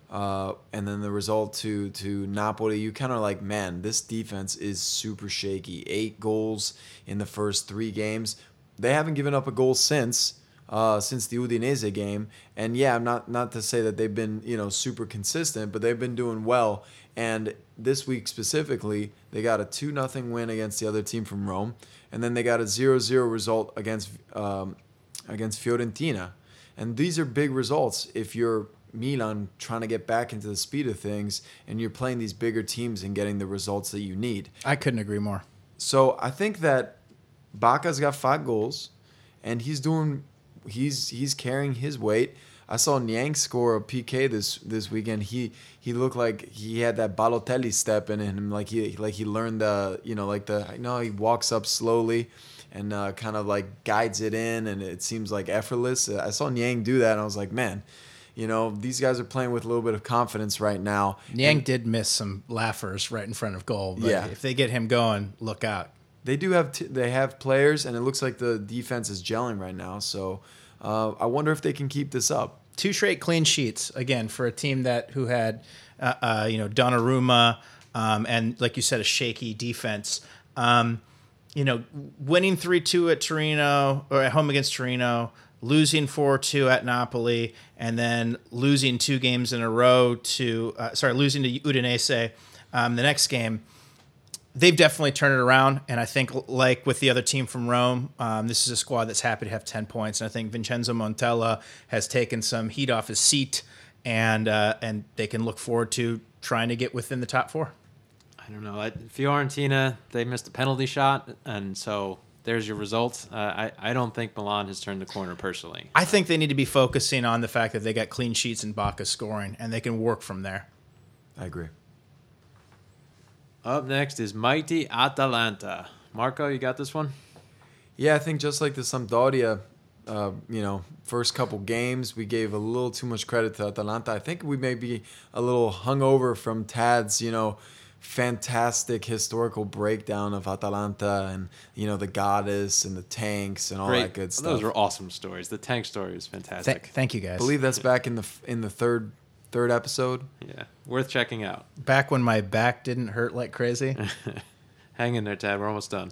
uh, and then the result to to Napoli, you kind of like, man, this defense is super shaky. Eight goals in the first three games. They haven't given up a goal since. Uh, since the Udinese game, and yeah, not not to say that they've been you know super consistent, but they've been doing well. And this week specifically, they got a two nothing win against the other team from Rome, and then they got a 0-0 result against um, against Fiorentina. And these are big results if you're Milan trying to get back into the speed of things, and you're playing these bigger teams and getting the results that you need. I couldn't agree more. So I think that Bacca's got five goals, and he's doing he's he's carrying his weight. I saw Niang score a PK this this weekend. He he looked like he had that Balotelli step in him, like he like he learned the you know like the I know he walks up slowly and uh, kind of like guides it in, and it seems like effortless. I saw Niang do that, and I was like, man, you know these guys are playing with a little bit of confidence right now. Niang did miss some laughers right in front of goal, but Yeah. if they get him going, look out. they do have t- they have players, and it looks like the defense is gelling right now. So uh, I wonder if they can keep this up. two straight clean sheets again for a team that who had uh, uh, you know Donnarumma um, and like you said a shaky defense. Um, you know, winning three two at Torino or at home against Torino, losing four two at Napoli, and then losing two games in a row to uh, sorry losing to Udinese um, the next game they've definitely turned it around. And I think, like with the other team from Rome, um, this is a squad that's happy to have 10 points. And I think Vincenzo Montella has taken some heat off his seat, and uh, and they can look forward to trying to get within the top four. I don't know. I, Fiorentina, they missed a penalty shot, and so there's your results. Uh, I, I don't think Milan has turned the corner personally. I think they need to be focusing on the fact that they got clean sheets and Bacca scoring, and they can work from there. I agree. Up next is mighty Atalanta. Marco, you got this one? Yeah, I think just like the Sampdoria, uh, you know, first couple games, we gave a little too much credit to Atalanta. I think we may be a little hungover from Tad's, you know, fantastic historical breakdown of Atalanta and you know the goddess and the tanks and all Great. that good stuff. Those were awesome stories. The tank story was Th- fantastic. thank you guys. I believe that's back in the in the third third episode. yeah, worth checking out. Back when my back didn't hurt like crazy. Hang in there, Tad. We're almost done.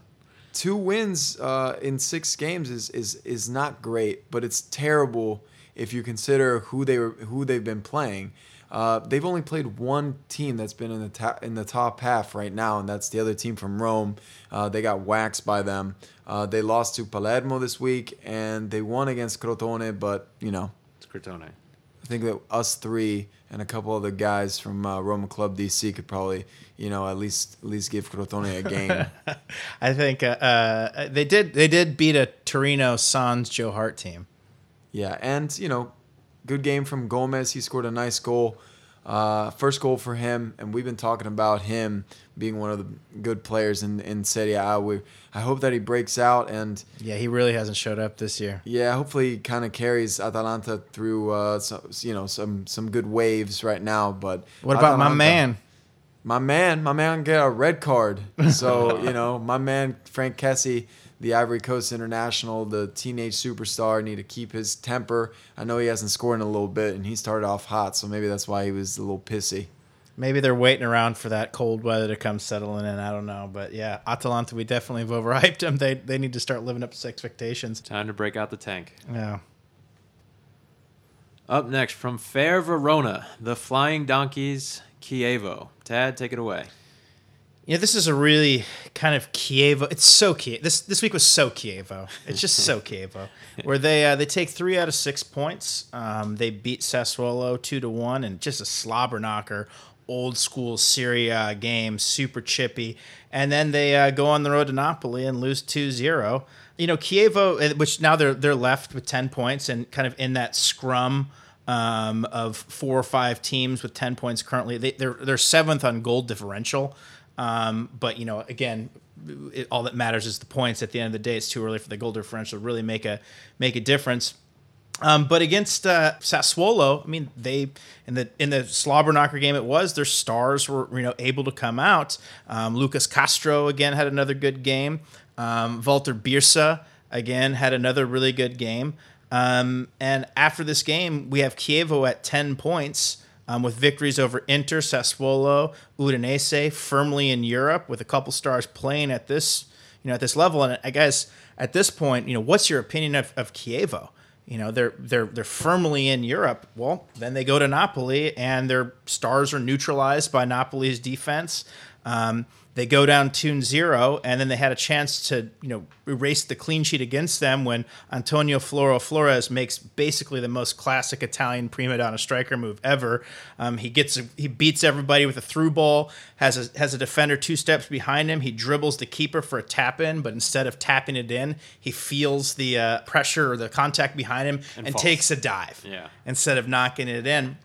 Two wins uh, in six games is, is is not great, but it's terrible if you consider who they were who they've been playing. Uh, they've only played one team that's been in the ta- in the top half right now, and that's the other team from Rome. Uh, they got waxed by them. Uh, they lost to Palermo this week, and they won against Crotone. But you know, It's Crotone. I think that us three and a couple other guys from uh, Roma Club DC could probably, you know, at least at least give Crotone a game. I think uh, uh, they did. They did beat a Torino Sans Joe Hart team. yeah, and you know, good game from Gomez. He scored a nice goal, uh, first goal for him, and we've been talking about him being one of the good players in in Serie A. We, I hope that he breaks out and Yeah, he really hasn't showed up this year. yeah, hopefully he kind of carries Atalanta through uh, some, you know some some good waves right now. But What about my man? my man, my man get a red card. So, you know, my man Franck Kessie, the Ivory Coast international, the teenage superstar, need to keep his temper. I know he hasn't scored in a little bit and he started off hot, so maybe that's why he was a little pissy. Maybe they're waiting around for that cold weather to come settling in. I don't know, but yeah, Atalanta, we definitely have overhyped them. They they need to start living up to expectations. Time to break out the tank. Yeah. Up next from Fair Verona, the Flying Donkeys, Chievo. Tad, take it away. Yeah, this is a really kind of Chievo. It's so Chievo. This this week was so Chievo. It's just so Chievo. Where they uh, they take three out of six points. Um, they beat Sassuolo two to one, and just a slobber knocker, old school Serie A game, super chippy. And then they uh, go on the road to Napoli and lose 2-0. You know, Chievo, uh, which now they're they're left with ten points and kind of in that scrum um, of four or five teams with ten points currently. They, they're they're seventh on goal differential. Um, but you know, again, it, all that matters is the points. At the end of the day, it's too early for the goal differential to really make a make a difference. Um, but against uh, Sassuolo, I mean, they in the in the slobber knocker game it was their stars were you know able to come out. Um, Lucas Castro again had another good game. Um, Valter Birsa again had another really good game. Um, and after this game, we have Chievo at ten points um, with victories over Inter, Sassuolo, Udinese, firmly in Europe, with a couple stars playing at this, you know, at this level. And I guess at this point, you know, what's your opinion of, of Chievo? You know, they're they're they're firmly in Europe. Well, then they go to Napoli, and their stars are neutralized by Napoli's defense. Um, they go down 2-0 and then they had a chance to you know erase the clean sheet against them when Antonio Floro Flores makes basically the most classic Italian prima donna striker move ever. Um, he gets he beats everybody with a through ball, has a, has a defender two steps behind him. He dribbles the keeper for a tap in, but instead of tapping it in, he feels the uh, pressure or the contact behind him and, And takes a dive Yeah. instead of knocking it in.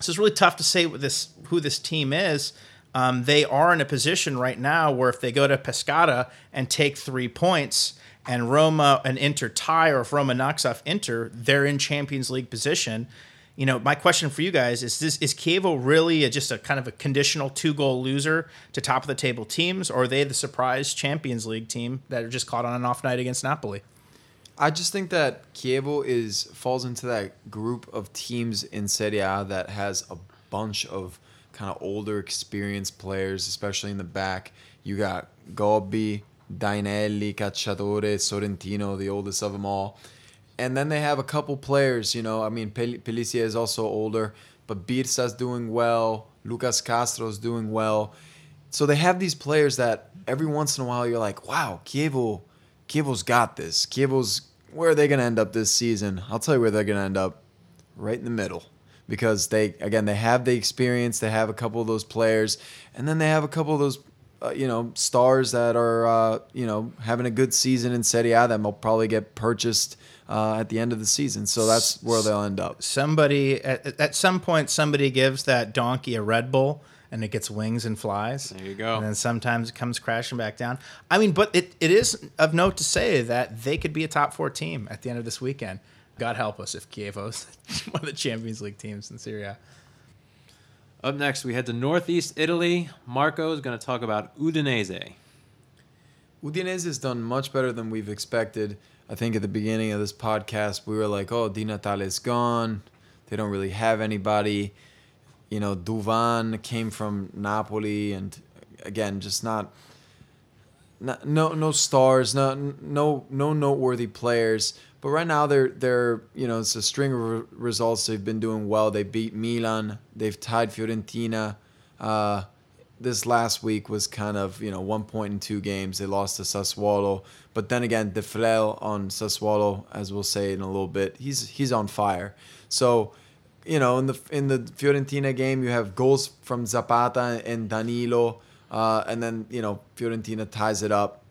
So it's really tough to say what this who this team is. Um, they are in a position right now where if they go to Pescara and take three points, and Roma and Inter tie, or if Roma knocks off Inter, they're in Champions League position. You know, my question for you guys is: This is Chievo really a, just a kind of a conditional two goal loser to top of the table teams, or are they the surprise Champions League team that are just caught on an off night against Napoli? I just think that Chievo is falls into that group of teams in Serie A that has a bunch of kind of older, experienced players, especially in the back. You got Gobbi, Dainelli, Cacciatore, Sorrentino, the oldest of them all. And then they have a couple players, you know. I mean, Pel- is also older, but Birsa's doing well. Lucas Castro's doing well. So they have these players that every once in a while you're like, wow, Chievo, Chievo's got this. Chievo's where are they going to end up this season? I'll tell you where they're going to end up, right in the middle, because they again they have the experience, they have a couple of those players, and then they have a couple of those. Uh, you know, stars that are uh, you know having a good season in Serie A that will probably get purchased uh, at the end of the season. So that's where they'll end up. somebody at, at some point somebody gives that donkey a red bull and it gets wings and flies There you go. and then sometimes it comes crashing back down i mean but it, it is of note to say that they could be a top four team at the end of this weekend god help us if Chievo's one of the champions league teams in Serie A Up next, we head to Northeast Italy. Marco is going to talk about Udinese. Udinese has done much better than we've expected. I think at the beginning of this podcast, we were like, oh, Di Natale is gone. They don't really have anybody. You know, Duvan came from Napoli, and again, just not, not no no stars, no no no noteworthy players. But right now, they're they're you know it's a string of re- results. They've been doing well. They beat Milan. They've tied Fiorentina. Uh, this last week was kind of you know one point in two games. They lost to Sassuolo, but then again, Defrel on Sassuolo, as we'll say in a little bit, he's he's on fire. So, you know, in the in the Fiorentina game, you have goals from Zapata and Danilo, uh, and then you know Fiorentina ties it up.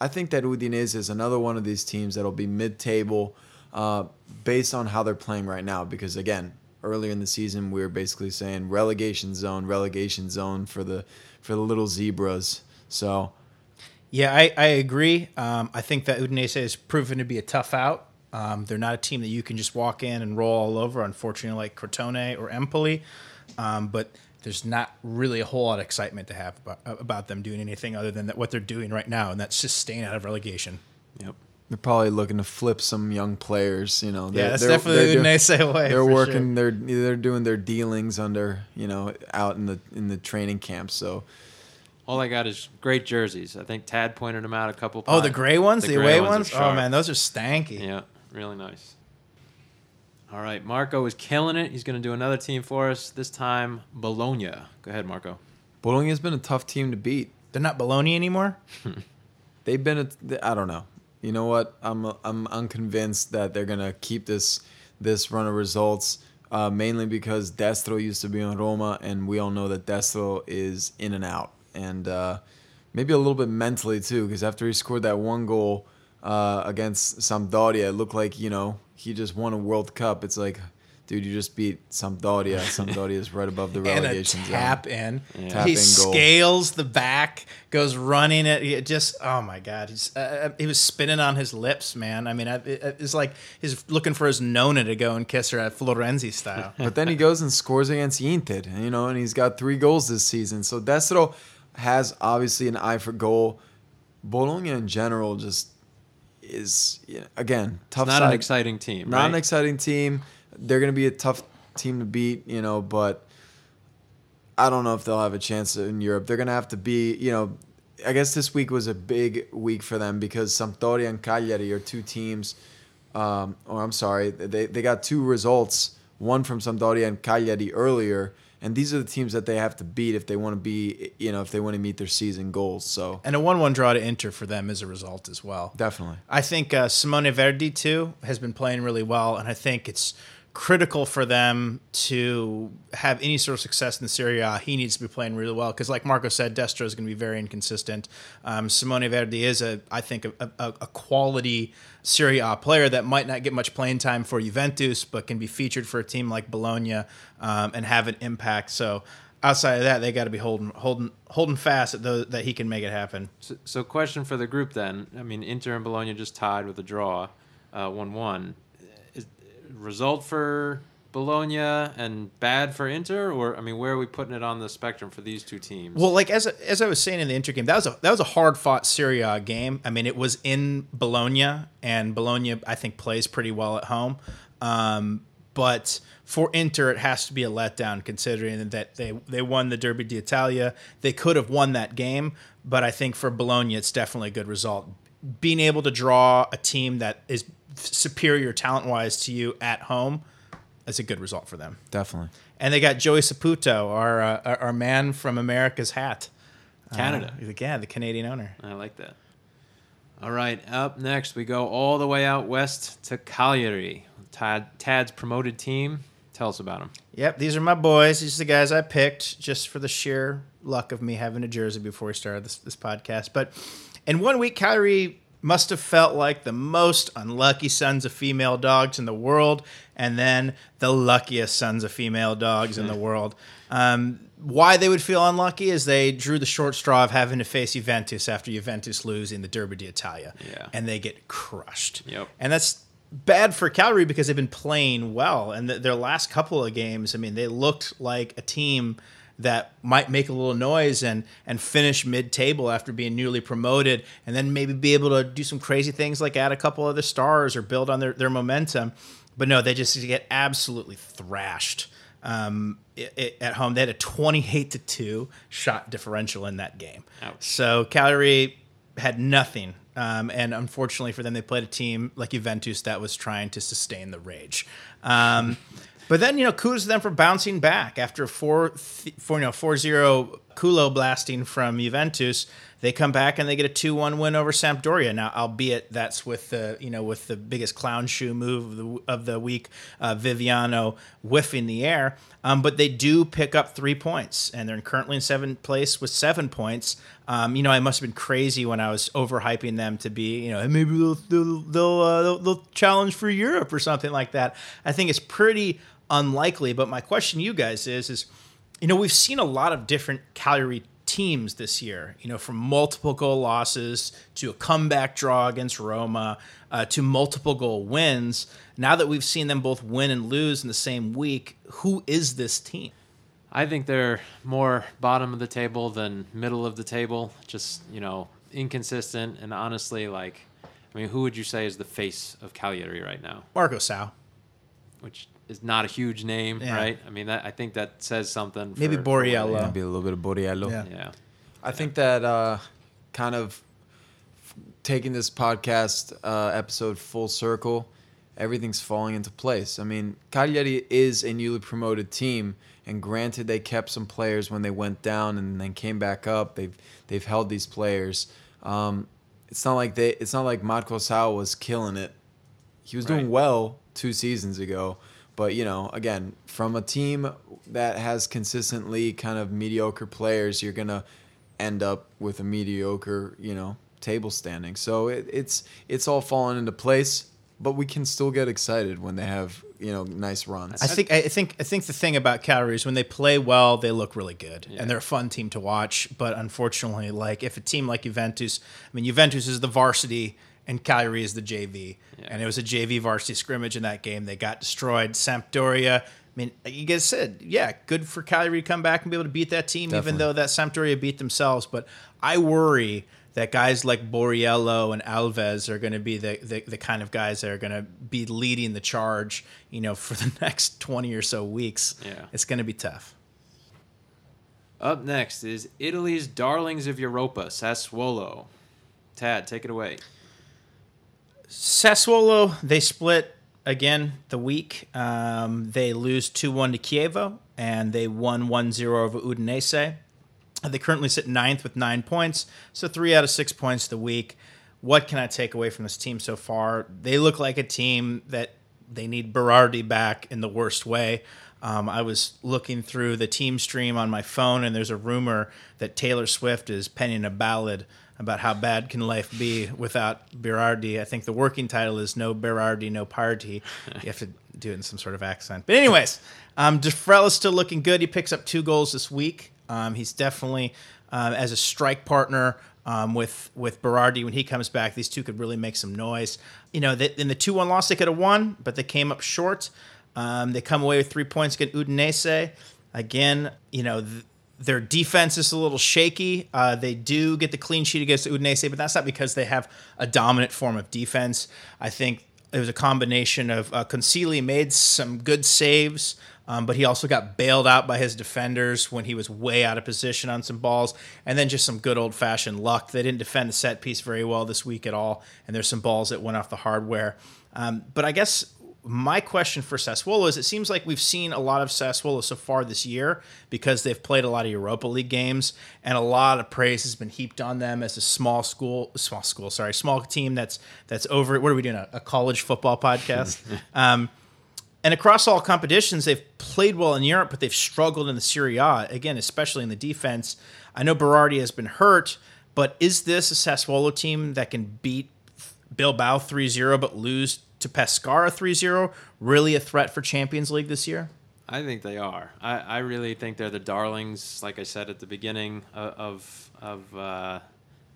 I think that Udinese is another one of these teams that'll be mid-table, uh, based on how they're playing right now. Because again, earlier in the season, we were basically saying relegation zone, relegation zone for the for the little zebras. So Yeah, I, I agree. Um, I think that Udinese has proven to be a tough out. Um, they're not a team that you can just walk in and roll all over, unfortunately, like Crotone or Empoli. Um, but there's not really a whole lot of excitement to have about, about them doing anything other than that what they're doing right now, and that's just staying out of relegation. Yep. they're probably looking to flip some young players. You know, Yeah, They're- that's they're- definitely they're doing- Udinese way. They're working. sure. They're they're doing their dealings under you know out in the in the training camp. So All I got is great jerseys. I think Tad pointed them out a couple Oh, the gray ones, The the, gray away ones ones. Oh man, those are stanky. Yeah, really nice. All right, Marco is killing it. He's going to do another team for us. This time, Bologna. Go ahead, Marco. Bologna has been a tough team to beat. They're not Bologna anymore. They've been. A, I don't know. You know what? I'm I'm unconvinced that they're gonna keep this this run of results. Uh, mainly because Destro used to be on Roma, and we all know that Destro is in and out, and uh, maybe a little bit mentally too. Because after he scored that one goal uh, against Sampdoria, it looked like you know he just won a World Cup. It's like, dude, you just beat Sampdoria. Sampdoria is right above the and a relegation zone. tap in. Yeah. Tap he in goal. scales the back, goes running it. It just, oh my god, he's uh, he was spinning on his lips, man. I mean, I- it, it's like he's looking for his Nona to go and kiss her at Florenzi style. But then he goes and scores against Inter, you know, and he's got three goals this season. So Destro has obviously an eye for goal. Bologna in general just is, you know, again, tough. It's not an exciting team, Not right? an exciting team. They're going to be a tough team to beat, you know, but I don't know if they'll have a chance in Europe. They're going to have to be, you know, I guess this week was a big week for them because Sampdoria and Cagliari are two teams. Um, or I'm sorry, they, they got two results, one from Sampdoria and Cagliari earlier. And these are the teams that they have to beat if they want to be, you know, if they want to meet their season goals. So And a one-one draw to Inter for them is a result as well. definitely. I think uh, Simone Verdi too has been playing really well, and I think it's critical for them to have any sort of success in the Serie A. He needs to be playing really well because, like Marco said, Destro is going to be very inconsistent. Um, Simone Verdi is a, I think, a, a, a quality Serie A player that might not get much playing time for Juventus, but can be featured for a team like Bologna um, and have an impact. So. Outside of that, they got to be holding, holding, holding fast at that he can make it happen. So, so, question for the group then. I mean, Inter and Bologna just tied with a draw, uh, one-one. Is result for Bologna and bad for Inter, or I mean, where are we putting it on the spectrum for these two teams? Well, like as as I was saying in the Inter game, that was a that was a hard fought Serie A game. I mean, it was in Bologna, and Bologna I think plays pretty well at home. Um, but for Inter, it has to be a letdown considering that they they won the Derby d'Italia. They could have won that game, but I think for Bologna, it's definitely a good result. Being able to draw a team that is superior talent wise to you at home, that's a good result for them. Definitely. And they got Joey Saputo, our uh, our- our man from America's Hat, Canada. Uh, yeah, the Canadian owner. I like that. All right, up next we go all the way out west to Cagliari, Tad, Tad's promoted team. Tell us about them. Yep, these are my boys. These are the guys I picked just for the sheer luck of me having a jersey before we started this, this podcast. But in one week, Cagliari must have felt like the most unlucky sons of female dogs in the world, and then the luckiest sons of female dogs in the world. Um, why they would feel unlucky is they drew the short straw of having to face Juventus after Juventus lose in the Derby d'Italia, Yeah. and they get crushed. Yep. And that's bad for Cagliari because they've been playing well, and th- their last couple of games, I mean, they looked like a team that might make a little noise and and finish mid-table after being newly promoted, and then maybe be able to do some crazy things like add a couple other stars or build on their, their momentum. But no, they just get absolutely thrashed um, it, it, at home. They had a 28 to 2 shot differential in that game. Ouch. So Cagliari had nothing. Um, and unfortunately for them, they played a team like Juventus that was trying to sustain the rage. Um, but then, you know, kudos to them for bouncing back after 4 th- four, you know, 4 0 culo blasting from Juventus. They come back and they get a 2 1 win over Sampdoria. Now, albeit that's with the, you know, with the biggest clown shoe move of the, of the week, uh, Viviano whiffing the air. Um, but they do pick up three points, and they're currently in seventh place with seven points. Um, you know, I must have been crazy when I was overhyping them to be, you know, maybe they'll they'll they'll, uh, they'll, they'll challenge for Europe or something like that. I think it's pretty unlikely. But my question to you guys is, is you know, we've seen a lot of different Cagliari teams this year, you know, from multiple goal losses to a comeback draw against Roma uh, to multiple goal wins. Now that we've seen them both win and lose in the same week, who is this team? I think they're more bottom of the table than middle of the table. Just you know, inconsistent and honestly, like, I mean, who would you say is the face of Cagliari right now? Marco Sau. Which is not a huge name, Yeah. right? I mean, that I think that says something. Maybe for- for what Borriello. Maybe a little bit of Borriello. Yeah. Yeah. I think that uh, kind of taking this podcast uh, episode full circle, everything's falling into place. I mean, Cagliari is a newly promoted team, and granted, they kept some players when they went down and then came back up. They've they've held these players. Um, it's not like they. It's not like Marco Sau was killing it. He was doing well two seasons ago, but you know, again, from a team that has consistently kind of mediocre players, you're gonna end up with a mediocre, you know, table standing. So it, it's it's all falling into place, but we can still get excited when they have you know nice runs. I think I think I think the thing about Cagliari is when they play well, they look really good, Yeah. and they're a fun team to watch. But unfortunately, like if a team like Juventus, I mean Juventus is the varsity and Cagliari is the JV, Yeah. and it was a JV varsity scrimmage in that game. They got destroyed. Sampdoria. I mean, you guys said, yeah, good for Cagliari to come back and be able to beat that team, even though that Sampdoria beat themselves. But I worry that guys like Borriello and Alves are going to be the, the, the kind of guys that are going to be leading the charge, you know, for the next 20 or so weeks. Yeah. It's going to be tough. Up next is Italy's darlings of Europa, Sassuolo. Tad, take it away. Sassuolo, they split again the week. Um, they lose 2 1 to Chievo, and they won 1 0 over Udinese. They currently sit ninth with nine points, so three out of six points the week. What can I take away from this team so far? They look like a team that they need Berardi back in the worst way. Um, I was looking through the team stream on my phone, and there's a rumor that Taylor Swift is penning a ballad about how bad can life be without Berardi. I think the working title is No Berardi, No Party. You have to do it in some sort of accent. But anyways, um, is still looking good. He picks up two goals this week. Um, he's definitely uh, as a strike partner um, with with Berardi when he comes back. These two could really make some noise. You know, they, in the two one loss they could have won, but they came up short. Um, they come away with three points against Udinese. Again, you know. Their defense is a little shaky. Uh, they do get the clean sheet against Udinese, but that's not because they have a dominant form of defense. I think it was a combination of uh, Consigli made some good saves, um, but he also got bailed out by his defenders when he was way out of position on some balls, and then just some good old fashioned luck. They didn't defend the set piece very well this week at all, and there's some balls that went off the hardware. Um, but I guess my question for Sassuolo is it seems like we've seen a lot of Sassuolo so far this year because they've played a lot of Europa League games and a lot of praise has been heaped on them as a small school small school sorry small team that's that's over what are we doing a, a college football podcast? Um, and across all competitions they've played well in Europe but they've struggled in the Serie A again especially in the defense. I know Berardi has been hurt but is this a Sassuolo team that can beat Bilbao 3-0 but lose to Pescara 3-0 really a threat for Champions League this year? I think they are. I, I really think they're the darlings, like I said at the beginning of of, uh,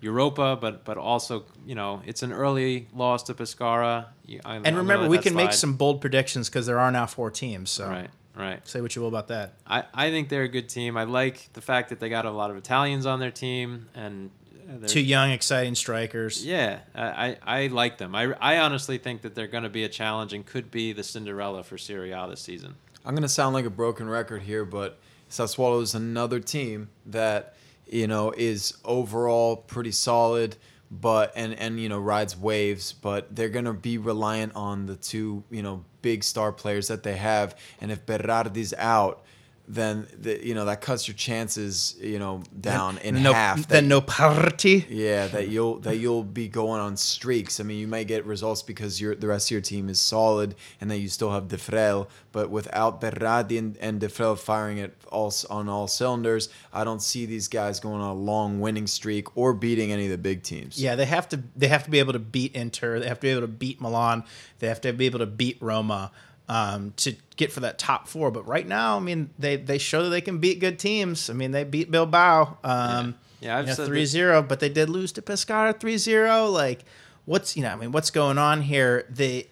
Europa, but but also you know it's an early loss to Pescara. I- And gonna remember, we can make some bold predictions because there are now four teams. So right, right. say what you will about that. I, I think they're a good team. I like the fact that they got a lot of Italians on their team and Uh, two young, exciting strikers. Yeah, I, I, I like them. I, I honestly think that they're going to be a challenge and could be the Cinderella for Serie A this season. I'm gonna sound like a broken record here, but Sassuolo is another team that you know is overall pretty solid, but and and you know rides waves, but they're gonna be reliant on the two you know big star players that they have, and if Berardi's out. Then the, you know that cuts your chances, you know, down in no, half. Then That- no party. yeah, that you'll that you'll be going on streaks. I mean, you may get results because your the rest of your team is solid, and that you still have De Defrel. But without Berardi and, and Defrel firing it all on all cylinders, I don't see these guys going on a long winning streak or beating any of the big teams. Yeah, they have to. They have to be able to beat Inter. They have to be able to beat Milan. They have to be able to beat Roma um, to get for that top four. But right now, I mean, they they show that they can beat good teams. I mean, they beat Bilbao. Um, Yeah, I've you know, said 3-0, but they did lose to Pescara 3-0. Like, what's you know? I mean, what's going on here? They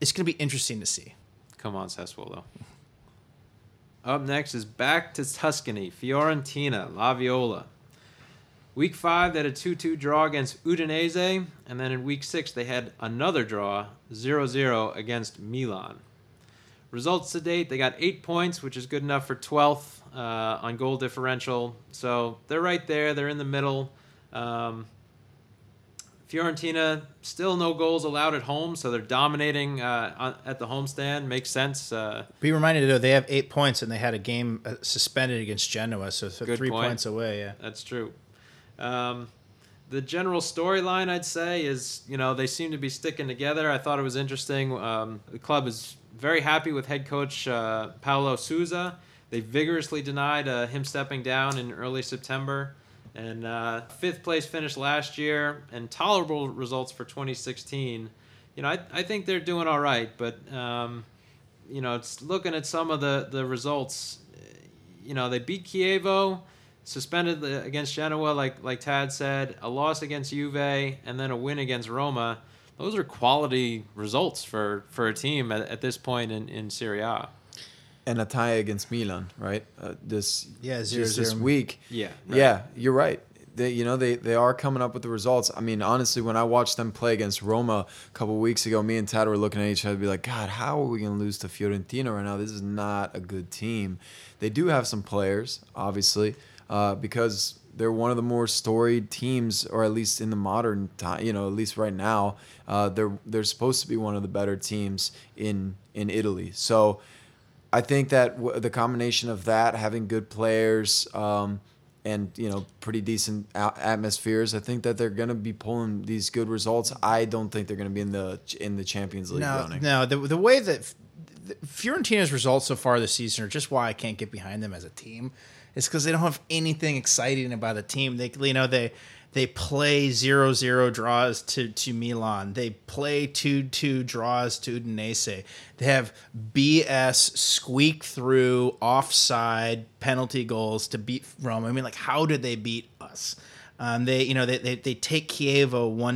it's going to be interesting to see. Come on, Sassuolo. Up next is back to Tuscany, Fiorentina, La Viola. Week five, they had a 2 2 draw against Udinese, and then in week six, they had another draw, 0 0 against Milan. Results to date, they got eight points, which is good enough for 12th uh, on goal differential. So they're right there, they're in the middle. Um, Fiorentina still no goals allowed at home, so they're dominating uh, on, at the homestand. Makes sense. Uh, Be reminded though they have eight points and they had a game uh, suspended against Genoa, so, three point. points away. Yeah. That's true. Um, the general storyline, I'd say, is you know they seem to be sticking together. I thought it was interesting. Um, the club is very happy with head coach uh, Paulo Sousa. They vigorously denied uh, him stepping down in early September, and uh, fifth place finish last year, and tolerable results for 2016. You know, I, I think they're doing all right, but um, you know, it's looking at some of the the results. You know, they beat Chievo suspended against Genoa, like like Tad said, a loss against Juve, and then a win against Roma. Those are quality results for, for a team at, at this point in, in Serie A. and a tie against Milan, right? Uh, this Yeah, just zero, this zero. week. Yeah. Yeah, you're right. They, you know, they, they are coming up with the results. I mean, honestly, when I watched them play against Roma a couple weeks ago, me and Tad were looking at each other, and be like, God, how are we going to lose to Fiorentina right now? This is not a good team. They do have some players, obviously, uh, because they're one of the more storied teams, or at least in the modern time. You know, at least right now, uh, they're they're supposed to be one of the better teams in in Italy. So. I think that w- the combination of that, having good players, um, and you know, pretty decent a- atmospheres, I think that they're going to be pulling these good results. I don't think they're going to be in the in the Champions League No, running. no. The the way that Fiorentina's results so far this season are just why I can't get behind them as a team. It's because they don't have anything exciting about the team. They you know they they play 0-0 draws to to Milan. They play 2-2 draws to Udinese. They have BS squeak through offside penalty goals to beat Roma. I mean, like how did they beat us? Um, they, you know, they, they, they take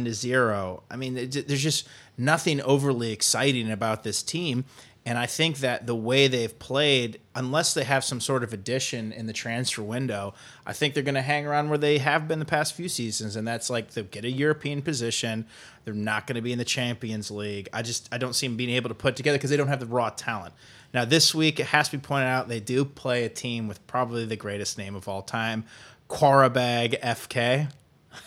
to zero. I mean, there's just nothing overly exciting about this team. And I think that the way they've played, unless they have some sort of addition in the transfer window, I think they're going to hang around where they have been the past few seasons, and that's like they'll get a European position. They're not going to be in the Champions League. I just I don't see them being able to put together because they don't have the raw talent. Now this week, it has to be pointed out they do play a team with probably the greatest name of all time, Quarabag FK.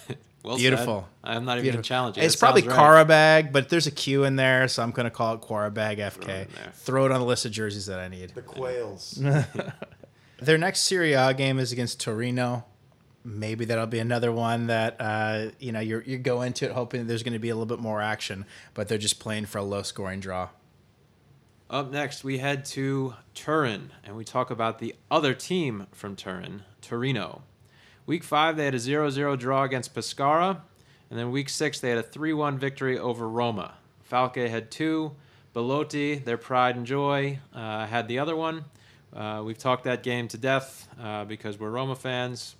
Well said. Beautiful. I'm not even Beautiful. going to it. It's It probably sounds right. Carabag, but there's a Q in there, so I'm going to call it Quarabag FK. Throw it. Throw it on the list of jerseys that I need. The Quails. Their next Serie A game is against Torino. Maybe that'll be another one that uh, you know you you go into it hoping there's going to be a little bit more action, but they're just playing for a low scoring draw. Up next, we head to Turin, and we talk about the other team from Turin, Torino. Week five, they had a 0 0 draw against Pescara, and then week six, they had a 3 1 victory over Roma. Falque had two. Belotti, their pride and joy, uh, had the other one. Uh, we've talked that game to death uh, because we're Roma fans.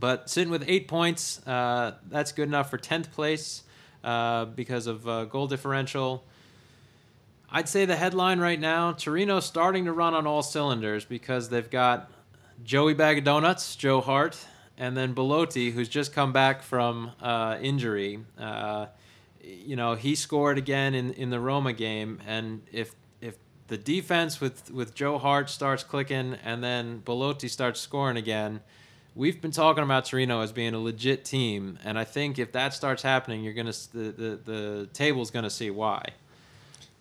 But sitting with eight points, uh, that's good enough for 10th place uh, because of uh, goal differential. I'd say the headline right now Torino starting to run on all cylinders because they've got Joey Bag of Donuts, Joe Hart, and then Belotti, who's just come back from uh, injury. Uh, you know, he scored again in, in the Roma game, and if if the defense with, with Joe Hart starts clicking and then Belotti starts scoring again, we've been talking about Torino as being a legit team, and I think if that starts happening, you're gonna the the, the table's gonna see why.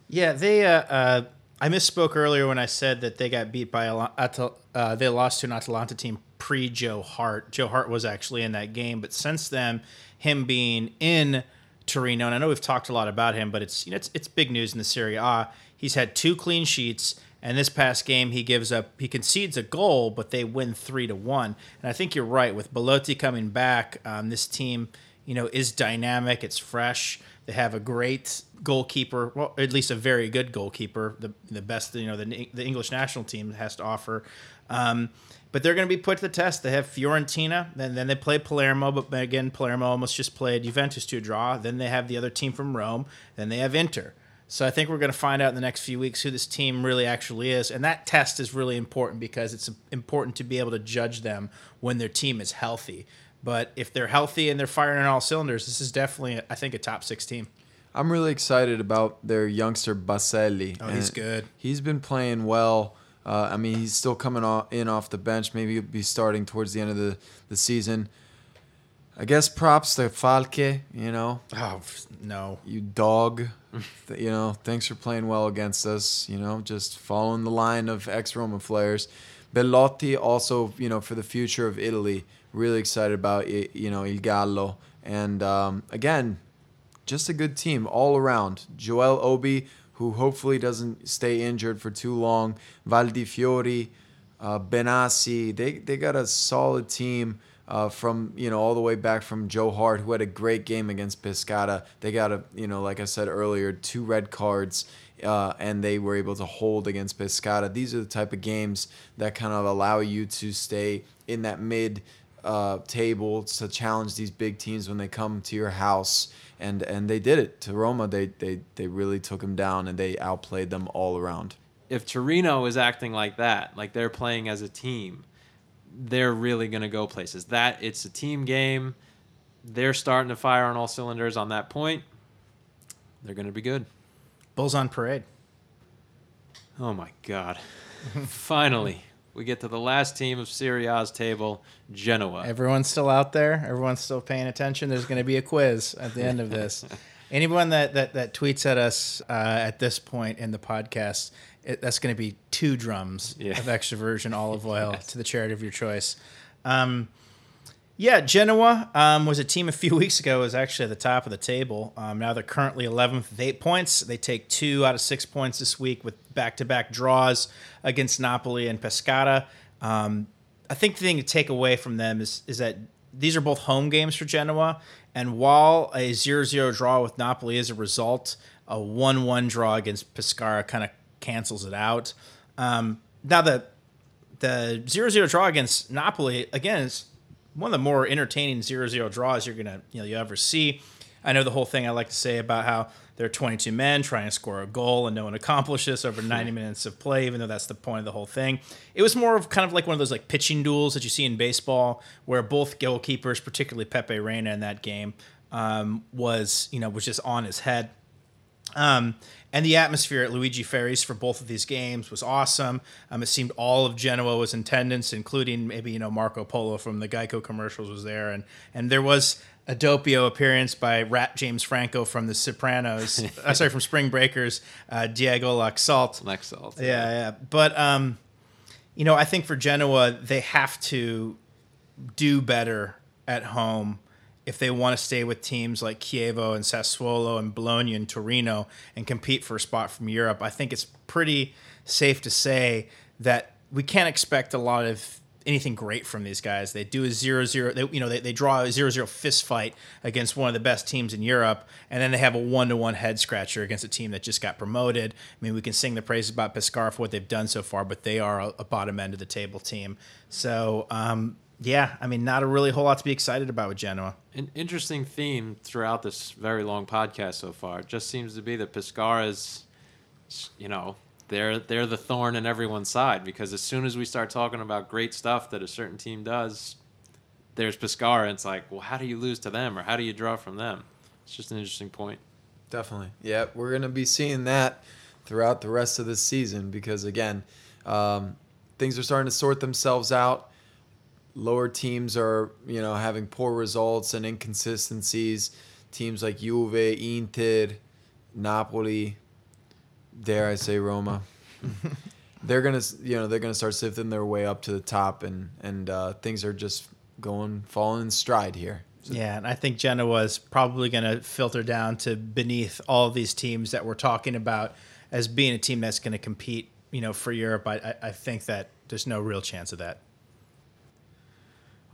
Yeah, they. Uh, uh, I misspoke earlier when I said that they got beat by a Atal- uh, they lost to an Atalanta team pre Joe Hart. Joe Hart was actually in that game, but since then, him being in Torino, and I know we've talked a lot about him, but it's you know it's, it's big news in the Serie A. He's had two clean sheets, and this past game he gives up he concedes a goal, but they win three to one. And I think you're right with Belotti coming back. Um, this team, you know, is dynamic. It's fresh. They have a great goalkeeper, well, at least a very good goalkeeper, the the best you know the the English national team has to offer. Um, but they're going to be put to the test. They have Fiorentina, then then they play Palermo, but again Palermo almost just played Juventus to a draw. Then they have the other team from Rome. Then they have Inter. So I think we're going to find out in the next few weeks who this team really actually is, and that test is really important because it's important to be able to judge them when their team is healthy. But if they're healthy and they're firing on all cylinders, this is definitely, I think, a top six team. I'm really excited about their youngster Baselli. Oh, he's good. He's been playing well. Uh, I mean, he's still coming off, in off the bench. Maybe he'll be starting towards the end of the, the season. I guess props to Falque, you know, Oh no, you dog. You know, thanks for playing well against us. You know, just following the line of ex Roma players. Belotti also, you know, for the future of Italy, really excited about you know Il Gallo, and um, again, just a good team all around. Joel Obi, who hopefully doesn't stay injured for too long. Valdifiori, uh, Benassi, they they got a solid team. Uh, from you know all the way back from Joe Hart, who had a great game against Pescara. They got a you know like I said earlier, two red cards, uh, and they were able to hold against Pescara. These are the type of games that kind of allow you to stay in that mid uh, table to challenge these big teams when they come to your house. And and they did it to Roma. They they they really took them down and they outplayed them all around. If Torino is acting like that, like they're playing as a team, they're really going to go places. That it's a team game. They're starting to fire on all cylinders on that point. They're going to be good. Bulls on parade. Oh my God. Finally, we get to the last team of Serie A's table, Genoa. Everyone's still out there. Everyone's still paying attention. There's going to be a quiz at the end of this. Anyone that, that, that tweets at us uh, at this point in the podcast, it, that's going to be two drums Yeah. of extra virgin olive oil to the charity of your choice. Um, yeah, Genoa um, was a team a few weeks ago. Was actually at the top of the table. Um, now they're currently 11th with eight points. They take two out of six points this week with back-to-back draws against Napoli and Pescara. Um, I think the thing to take away from them is is that these are both home games for Genoa, and while a 0-0 draw with Napoli is a result, a 1-1 draw against Pescara kind of cancels it out. Um, now the the 0-0 draw against Napoli again is one of the more entertaining 0-0 draws you're gonna you know you ever see. I know the whole thing I like to say about how there are 22 men trying to score a goal and no one accomplishes over 90 minutes of play, even though that's the point of the whole thing. It was more of kind of like one of those like pitching duels that you see in baseball, where both goalkeepers, particularly Pepe Reina in that game, um, was you know was just on his head. Um, and the atmosphere at Luigi Ferraris for both of these games was awesome. Um, it seemed all of Genoa was in attendance, including maybe you know Marco Polo from the Geico commercials was there, and and there was a Doppio appearance by Rat James Franco from The Sopranos. uh, sorry, from Spring Breakers, uh, Diego Laxalt. Lexalt. Yeah, yeah. But um, you know, I think for Genoa, they have to do better at home if they want to stay with teams like Chievo and Sassuolo and Bologna and Torino and compete for a spot from Europe. I think it's pretty safe to say that we can't expect a lot of anything great from these guys. They do a 0-0, they, you know, they, they draw a 0-0 fist fight against one of the best teams in Europe, and then they have a one-to-one head scratcher against a team that just got promoted. I mean, we can sing the praises about Pescara for what they've done so far, but they are a, a bottom end of the table team. So, um, Yeah, I mean, not a really whole lot to be excited about with Genoa. An interesting theme throughout this very long podcast so far. It just seems to be that Pescara's, you know, they're they're the thorn in everyone's side because as soon as we start talking about great stuff that a certain team does, there's Pescara, and it's like, well, how do you lose to them or how do you draw from them? It's just an interesting point. Definitely. Yeah, we're going to be seeing that throughout the rest of this season because, again, um, things are starting to sort themselves out. Lower teams are, you know, having poor results and inconsistencies. Teams like Juve, Inter, Napoli, dare I say Roma, they're gonna, you know, they're gonna start sifting their way up to the top, and and uh, things are just going falling in stride here. Yeah, and I think Genoa is probably going to filter down to beneath all these teams that we're talking about as being a team that's going to compete, you know, for Europe. I, I, I think that there's no real chance of that.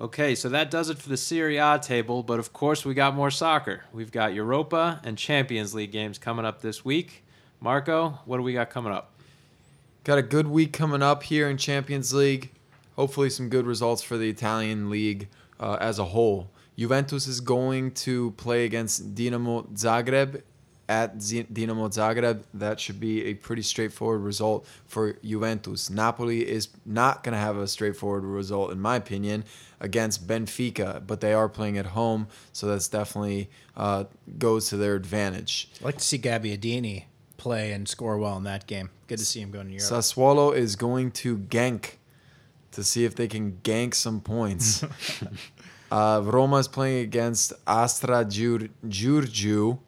Okay, so that does it for the Serie A table, but of course we got more soccer. We've got Europa and Champions League games coming up this week. Marco, what do we got coming up? Got a good week coming up here in Champions League. Hopefully, some good results for the Italian league uh, as a whole. Juventus is going to play against Dinamo Zagreb at Dinamo Zagreb. That should be a pretty straightforward result for Juventus. Napoli is not going to have a straightforward result, in my opinion, against Benfica, but they are playing at home, so that's definitely uh, goes to their advantage. I'd like to see Gabbiadini play and score well in that game. Good to see him going to Europe. Sassuolo is going to gank to see if they can gank some points. uh, Roma is playing against Astra Giur- Giurgiu.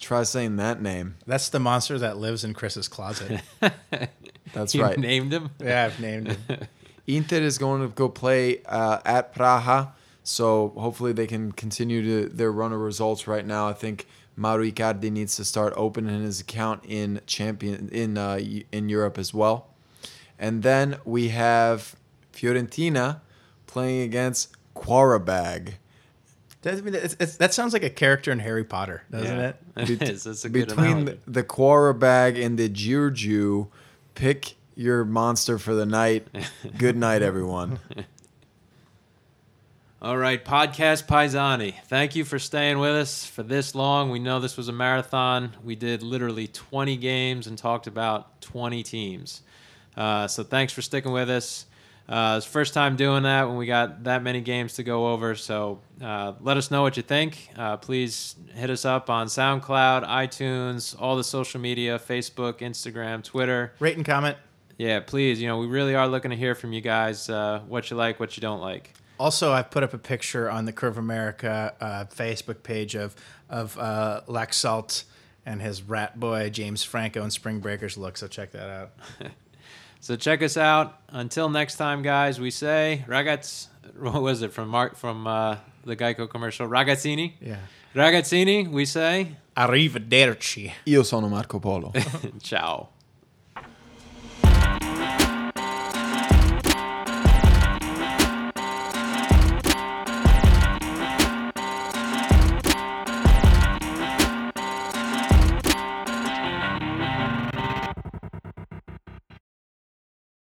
Try saying that name. That's the monster that lives in Chris's closet. That's you right. named him? yeah, I've named him. Inter is going to go play uh, at Praha, so hopefully they can continue to their run of results right now. I think Mauro Icardi needs to start opening his account in champion in uh, in Europe as well. And then we have Fiorentina playing against Quarabag. That, I mean, it's, it's, that sounds like a character in Harry Potter, doesn't Yeah, it? It is. That's a good Between analogy. the, the Quarabag and the Giurgiu, pick your monster for the night. Good night, everyone. All right, podcast Paisani. Thank you for staying with us for this long. We know this was a marathon. We did literally 20 games and talked about 20 teams. Uh, so thanks for sticking with us. Uh, it's first time doing that when we got that many games to go over. So uh, let us know what you think. Uh, please hit us up on SoundCloud, iTunes, all the social media Facebook, Instagram, Twitter. Rate and comment. Yeah, please. You know, we really are looking to hear from you guys uh, what you like, what you don't like. Also, I've put up a picture on the Curve America uh, Facebook page of of uh, Laxalt and his rat boy James Franco and Spring Breakers look. So check that out. So check us out. Until next time, guys. We say ragazz. What was it from Mark from uh, the Geico commercial? Ragazzini. Yeah. Ragazzini. We say Arrivederci. Io sono Marco Polo. ciao.